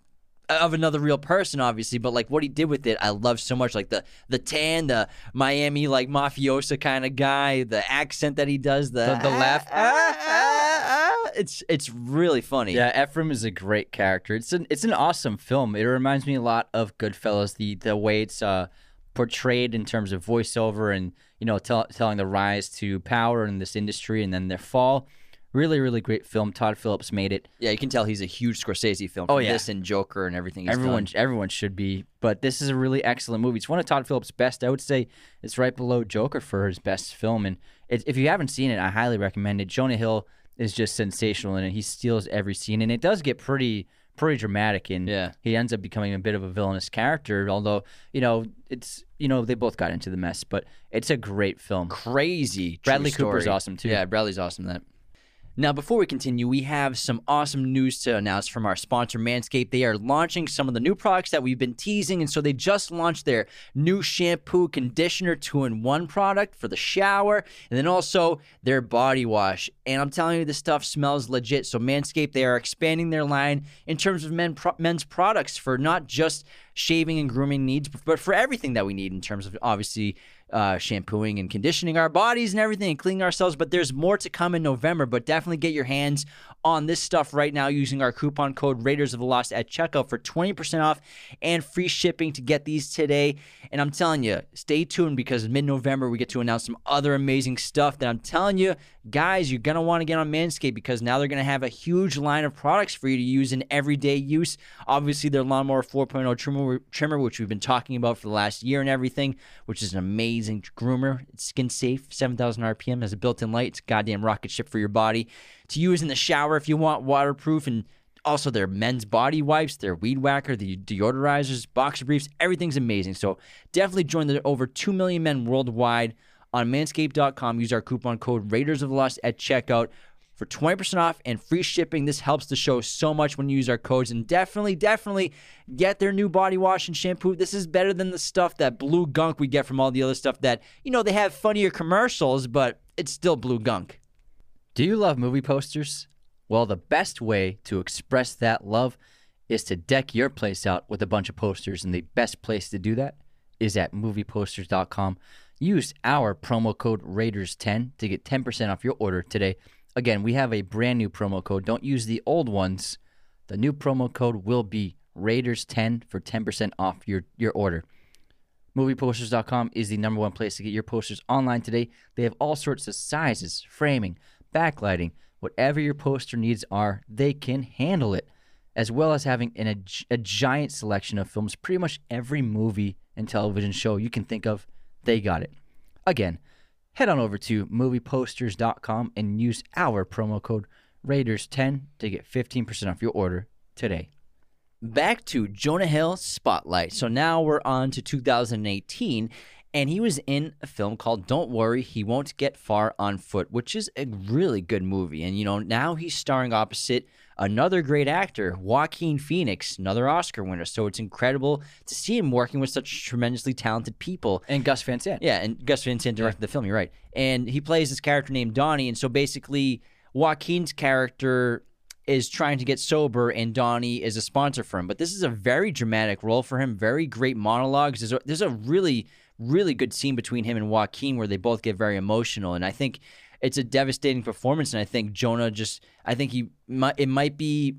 of another real person, obviously, but like what he did with it, I love so much. Like the the tan, the Miami like mafiosa kind of guy, the accent that he does, the The- the laugh. ah, ah, ah. It's it's really funny. Yeah, Ephraim is a great character. It's an it's an awesome film. It reminds me a lot of Goodfellas. The the way it's uh, portrayed in terms of voiceover and you know tell, telling the rise to power in this industry and then their fall. Really, really great film. Todd Phillips made it. Yeah, you can tell he's a huge Scorsese film. Oh, yeah. this and Joker and everything. He's everyone done. everyone should be, but this is a really excellent movie. It's one of Todd Phillips' best. I would say it's right below Joker for his best film. And it, if you haven't seen it, I highly recommend it. Jonah Hill is just sensational in it. He steals every scene, and it does get pretty pretty dramatic. And Yeah. he ends up becoming a bit of a villainous character. Although you know it's you know they both got into the mess, but it's a great film. crazy. Bradley Cooper's awesome, too. Yeah, Bradley's awesome. in That. Now, before we continue, we have some awesome news to announce from our sponsor, Manscaped. They are launching some of the new products that we've been teasing. And so they just launched their new shampoo, conditioner, two in one product for the shower, and then also their body wash. And I'm telling you, this stuff smells legit. So, Manscaped, they are expanding their line in terms of men pro- men's products for not just shaving and grooming needs, but for everything that we need in terms of obviously uh, shampooing and conditioning our bodies and everything and cleaning ourselves. But there's more to come in November. But definitely get your hands on this stuff right now using our coupon code Raiders of the Lost at checkout for 20% off and free shipping to get these today. And I'm telling you, stay tuned because mid November we get to announce some other amazing stuff that I'm telling you, guys, you're going to want to get on Manscaped because now they're going to have a huge line of products for you to use in everyday use. Obviously, their Lawnmower 4.0 trimmer, trimmer, which we've been talking about for the last year and everything, which is an amazing groomer. It's skin safe, 7,000 RPM, has a built in light. It's goddamn rocket ship for your body to use in the shower if you want waterproof and also their men's body wipes, their weed whacker, the deodorizers, boxer briefs, everything's amazing. So definitely join the over 2 million men worldwide on manscaped.com. Use our coupon code Raiders of Lost at checkout for 20% off and free shipping. This helps the show so much when you use our codes. And definitely, definitely get their new body wash and shampoo. This is better than the stuff that blue gunk we get from all the other stuff that, you know, they have funnier commercials, but it's still blue gunk. Do you love movie posters? Well, the best way to express that love is to deck your place out with a bunch of posters, and the best place to do that is at movieposters.com. Use our promo code Raiders10 to get 10% off your order today. Again, we have a brand new promo code. Don't use the old ones. The new promo code will be Raiders10 for 10% off your, your order. Movieposters.com is the number one place to get your posters online today. They have all sorts of sizes, framing, backlighting, whatever your poster needs are, they can handle it. As well as having an, a, a giant selection of films, pretty much every movie and television show you can think of, they got it. Again, head on over to movieposters.com and use our promo code Raiders10 to get 15% off your order today. Back to Jonah Hill Spotlight. So now we're on to 2018 and he was in a film called Don't Worry, He Won't Get Far on Foot, which is a really good movie. And, you know, now he's starring opposite another great actor, Joaquin Phoenix, another Oscar winner. So it's incredible to see him working with such tremendously talented people. And Gus Van Sant. Yeah, and Gus Van Sant directed the film, you're right. And he plays this character named Donnie. And so basically, Joaquin's character is trying to get sober and Donnie is a sponsor for him. But this is a very dramatic role for him, very great monologues. There's a, there's a really really good scene between him and Joaquin where they both get very emotional. And I think it's a devastating performance. And I think Jonah just, I think he, it might be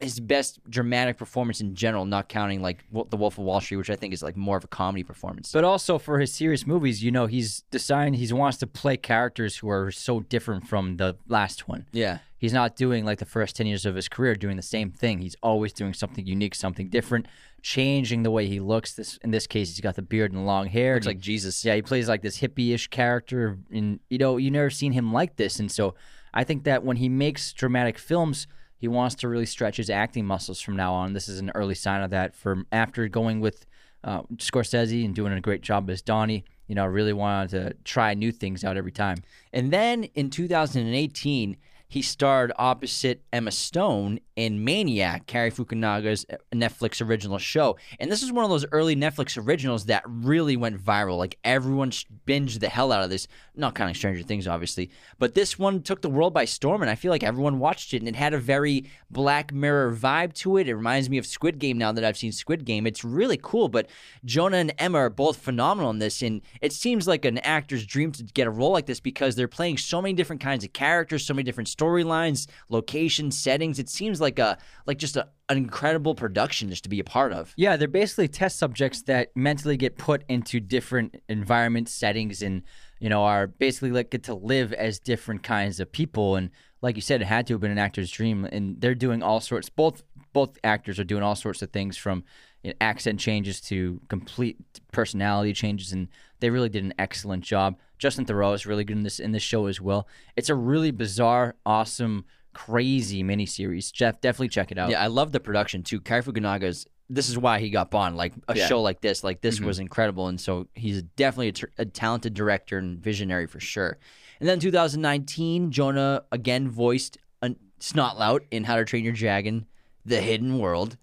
his best dramatic performance in general, not counting like The Wolf of Wall Street, which I think is like more of a comedy performance. But also for his serious movies, you know, he's deciding he wants to play characters who are so different from the last one. Yeah. He's not doing like the first 10 years of his career doing the same thing. He's always doing something unique, something different, changing the way he looks. This in this case, he's got the beard and long hair. Looks He- like Jesus. Yeah, he plays like this hippie-ish character, and you know, you never seen him like this. And so, I think that when he makes dramatic films, he wants to really stretch his acting muscles from now on. This is an early sign of that. From after going with uh, Scorsese and doing a great job as Donnie, you know, really wanted to try new things out every time. And then in 2018, he starred opposite Emma Stone in Maniac, Cary Fukunaga's uh, Netflix original show. And this is one of those early Netflix originals that really went viral. Like everyone binged the hell out of this. Not counting Stranger Things, obviously. But this one took the world by storm, and I feel like everyone watched it. And it had a very Black Mirror vibe to it. It reminds me of Squid Game now that I've seen Squid Game. It's really cool. But Jonah and Emma are both phenomenal in this. And it seems like an actor's dream to get a role like this because they're playing so many different kinds of characters, so many different storylines, locations, settings. It seems like a like just a, an incredible production just to be a part of. Yeah, they're basically test subjects that mentally get put into different environments, settings, and you know are basically like get to live as different kinds of people. And like you said, it had to have been an actor's dream. And they're doing all sorts. Both both actors are doing all sorts of things from you know, accent changes to complete personality changes, and they really did an excellent job. Justin Theroux is really good in this in this show as well. It's a really bizarre, awesome, crazy miniseries. Jeff, definitely check it out. Yeah, I love the production too. Cary Fukunaga's. This is why he got Bond. Like a Yeah. show like this, like this mm-hmm. was incredible, and so he's definitely a, tr- a talented director and visionary for sure. And then 2019, Jonah again voiced a Snotlout in How to Train Your Dragon: The Hidden World.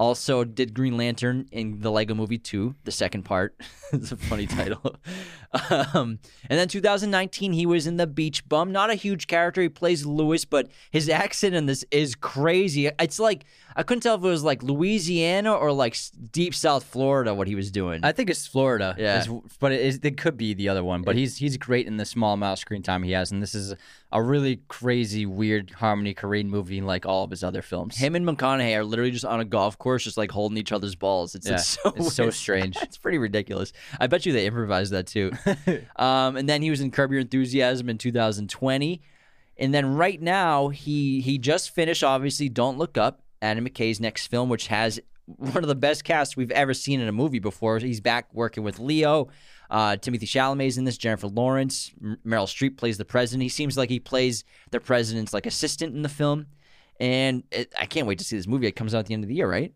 Also did Green Lantern in the Lego Movie 2, the second part. *laughs* it's a funny *laughs* title. *laughs* Um, and then 2019, he was in The Beach Bum. Not a huge character. He plays Lewis, but his accent in this is crazy. It's like I couldn't tell if it was like Louisiana or like deep South Florida what he was doing. I think it's Florida. Yeah. is- but it, is, it could be the other one. But he's he's great in the small amount of screen time he has, and this is a really crazy, weird Harmony Korine movie like all of his other films. Him and McConaughey are literally just on a golf course, just like holding each other's balls. It's, Yeah, *laughs* it's so it's so strange. *laughs* it's pretty ridiculous. I bet you they improvised that too. *laughs* um, and then he was in Curb Your Enthusiasm in 2020, and then right now he he just finished obviously Don't Look Up, Adam McKay's next film, which has one of the best casts we've ever seen in a movie before. He's back working with Leo. Uh, Timothée Chalamet's in this. Jennifer Lawrence, M- Meryl Streep plays the president. He seems like he plays the president's like assistant in the film. And it, I can't wait to see this movie. It comes out at the end of the year, right?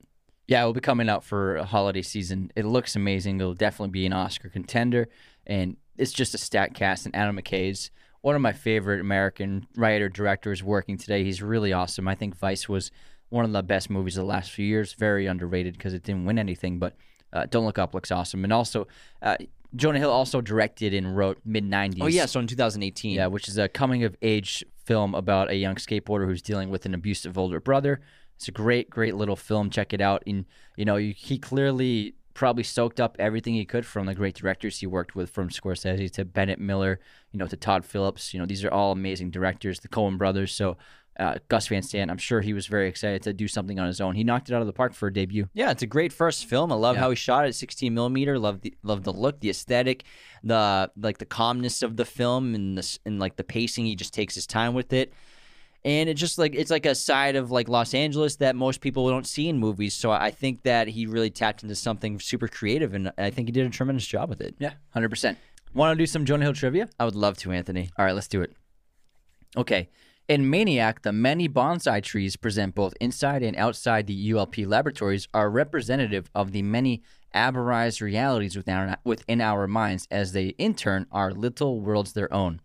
Yeah, it will be coming out for a holiday season. It looks amazing. It'll definitely be an Oscar contender, and it's just a stat cast. And Adam McKay's one of my favorite American writer directors working today. He's really awesome. I think Vice was one of the best movies of the last few years. Very underrated because it didn't win anything, but uh, Don't Look Up looks awesome. And also, uh, Jonah Hill also directed and wrote mid '90s. Oh yeah, so in 2018. Yeah, which is a coming of age film about a young skateboarder who's dealing with an abusive older brother. It's a great, great little film. Check it out. And you know, he clearly probably soaked up everything he could from the great directors he worked with, from Scorsese to Bennett Miller, you know, to Todd Phillips. You know, these are all amazing directors, the Coen brothers. So. Uh, Gus Van Sant, I'm sure he was very excited to do something on his own. He knocked it out of the park for a debut. Yeah, it's a great first film. I love Yeah. how he shot it, 16 millimeter. Love the love the look, the aesthetic, the like the calmness of the film, and the and like the pacing. He just takes his time with it, and it's just like it's like a side of like Los Angeles that most people don't see in movies. So I think that he really tapped into something super creative, and I think he did a tremendous job with it. Yeah, 100%. Want to do some Jonah Hill trivia? I would love to, Anthony. All right, let's do it. Okay. In Maniac, the many bonsai trees present both inside and outside the ULP laboratories are representative of the many aberrized realities within our, within our minds, as they in turn are little worlds their own.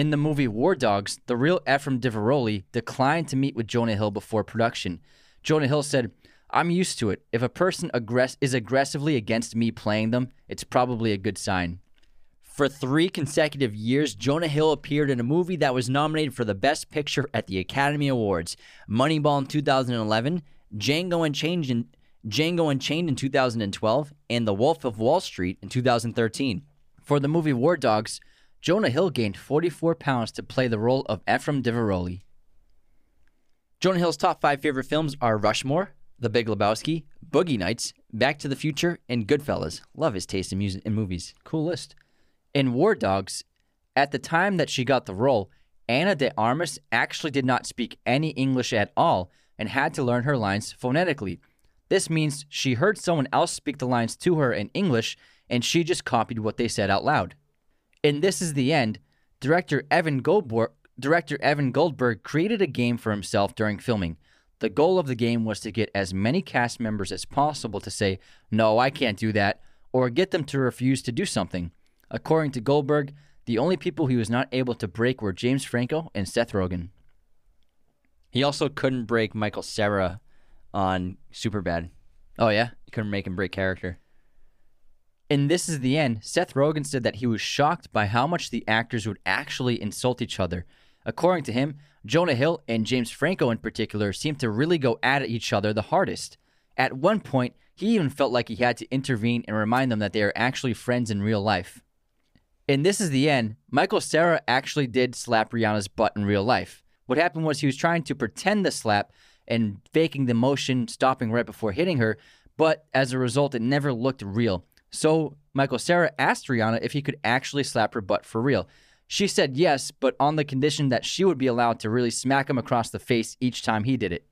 In the movie War Dogs, the real Ephraim Diveroli declined to meet with Jonah Hill before production. Jonah Hill said, I'm used to it. If a person aggress- is aggressively against me playing them, it's probably a good sign. For three consecutive years, Jonah Hill appeared in a movie that was nominated for the Best Picture at the Academy Awards Moneyball in 2011, Django Unchained in, Django Unchained in 2012, and The Wolf of Wall Street in 2013. For the movie War Dogs, Jonah Hill gained 44 pounds to play the role of Ephraim Diveroli. Jonah Hill's top five favorite films are Rushmore, The Big Lebowski, Boogie Nights, Back to the Future, and Goodfellas. Love his taste in music in movies. Cool list. In War Dogs, at the time that she got the role, Ana de Armas actually did not speak any English at all and had to learn her lines phonetically. This means she heard someone else speak the lines to her in English and she just copied what they said out loud. In This Is the End, director Evan Goldberg, director Evan Goldberg created a game for himself during filming. The goal of the game was to get as many cast members as possible to say, "No, I can't do that," or get them to refuse to do something. According to Goldberg, the only people he was not able to break were James Franco and Seth Rogen. He also couldn't break Michael Cera on Superbad. Oh yeah. He couldn't make him break character. In This Is the End, Seth Rogen said that he was shocked by how much the actors would actually insult each other. According to him, Jonah Hill and James Franco in particular seemed to really go at each other the hardest. At one point, he even felt like he had to intervene and remind them that they are actually friends in real life. In This Is the End, Michael Cera actually did slap Rihanna's butt in real life. What happened was he was trying to pretend the slap and faking the motion, stopping right before hitting her, but as a result, it never looked real. So Michael Cera asked Rihanna if he could actually slap her butt for real. She said yes, but on the condition that she would be allowed to really smack him across the face each time he did it.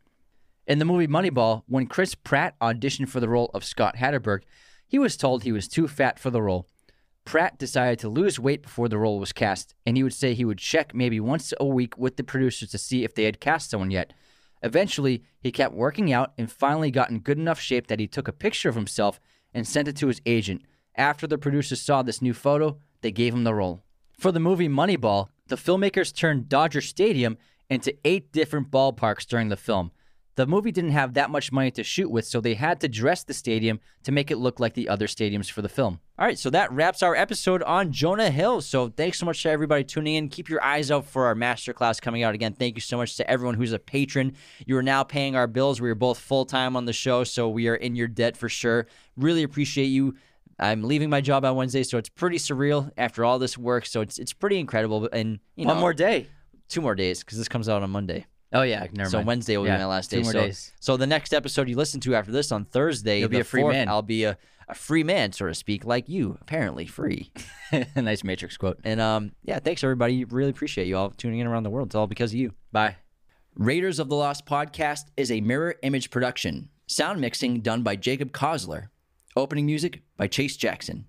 In the movie Moneyball, when Chris Pratt auditioned for the role of Scott Hatteberg, he was told he was too fat for the role. Pratt decided to lose weight before the role was cast, and he would say he would check maybe once a week with the producers to see if they had cast someone yet. Eventually, he kept working out and finally got in good enough shape that he took a picture of himself and sent it to his agent. After the producers saw this new photo, they gave him the role. For the movie Moneyball, the filmmakers turned Dodger Stadium into eight different ballparks during the film. The movie didn't have that much money to shoot with, so they had to dress the stadium to make it look like the other stadiums for the film. All right, so that wraps our episode on Jonah Hill. So thanks so much to everybody tuning in. Keep your eyes out for our masterclass coming out again. Thank you so much to everyone who's a patron. You are now paying our bills. We are both full time on the show, so we are in your debt for sure. Really appreciate you. I'm leaving my job on Wednesday, so it's pretty surreal after all this work. So it's it's pretty incredible. And you know, One more day. two more days because this comes out on Monday. Oh yeah, never So mind. Wednesday will Yeah, be my last two day. more so, days. so the next episode you listen to after this on Thursday, You'll be the a free 4th, man. I'll be a, a free man, so to speak, like you, apparently free. *laughs* nice Matrix quote. and um, yeah, thanks everybody. Really appreciate you all tuning in around the world. It's all because of you. Bye. Raiders of the Lost podcast is a mirror image production. Sound mixing done by Jacob Kosler. Opening music by Chase Jackson.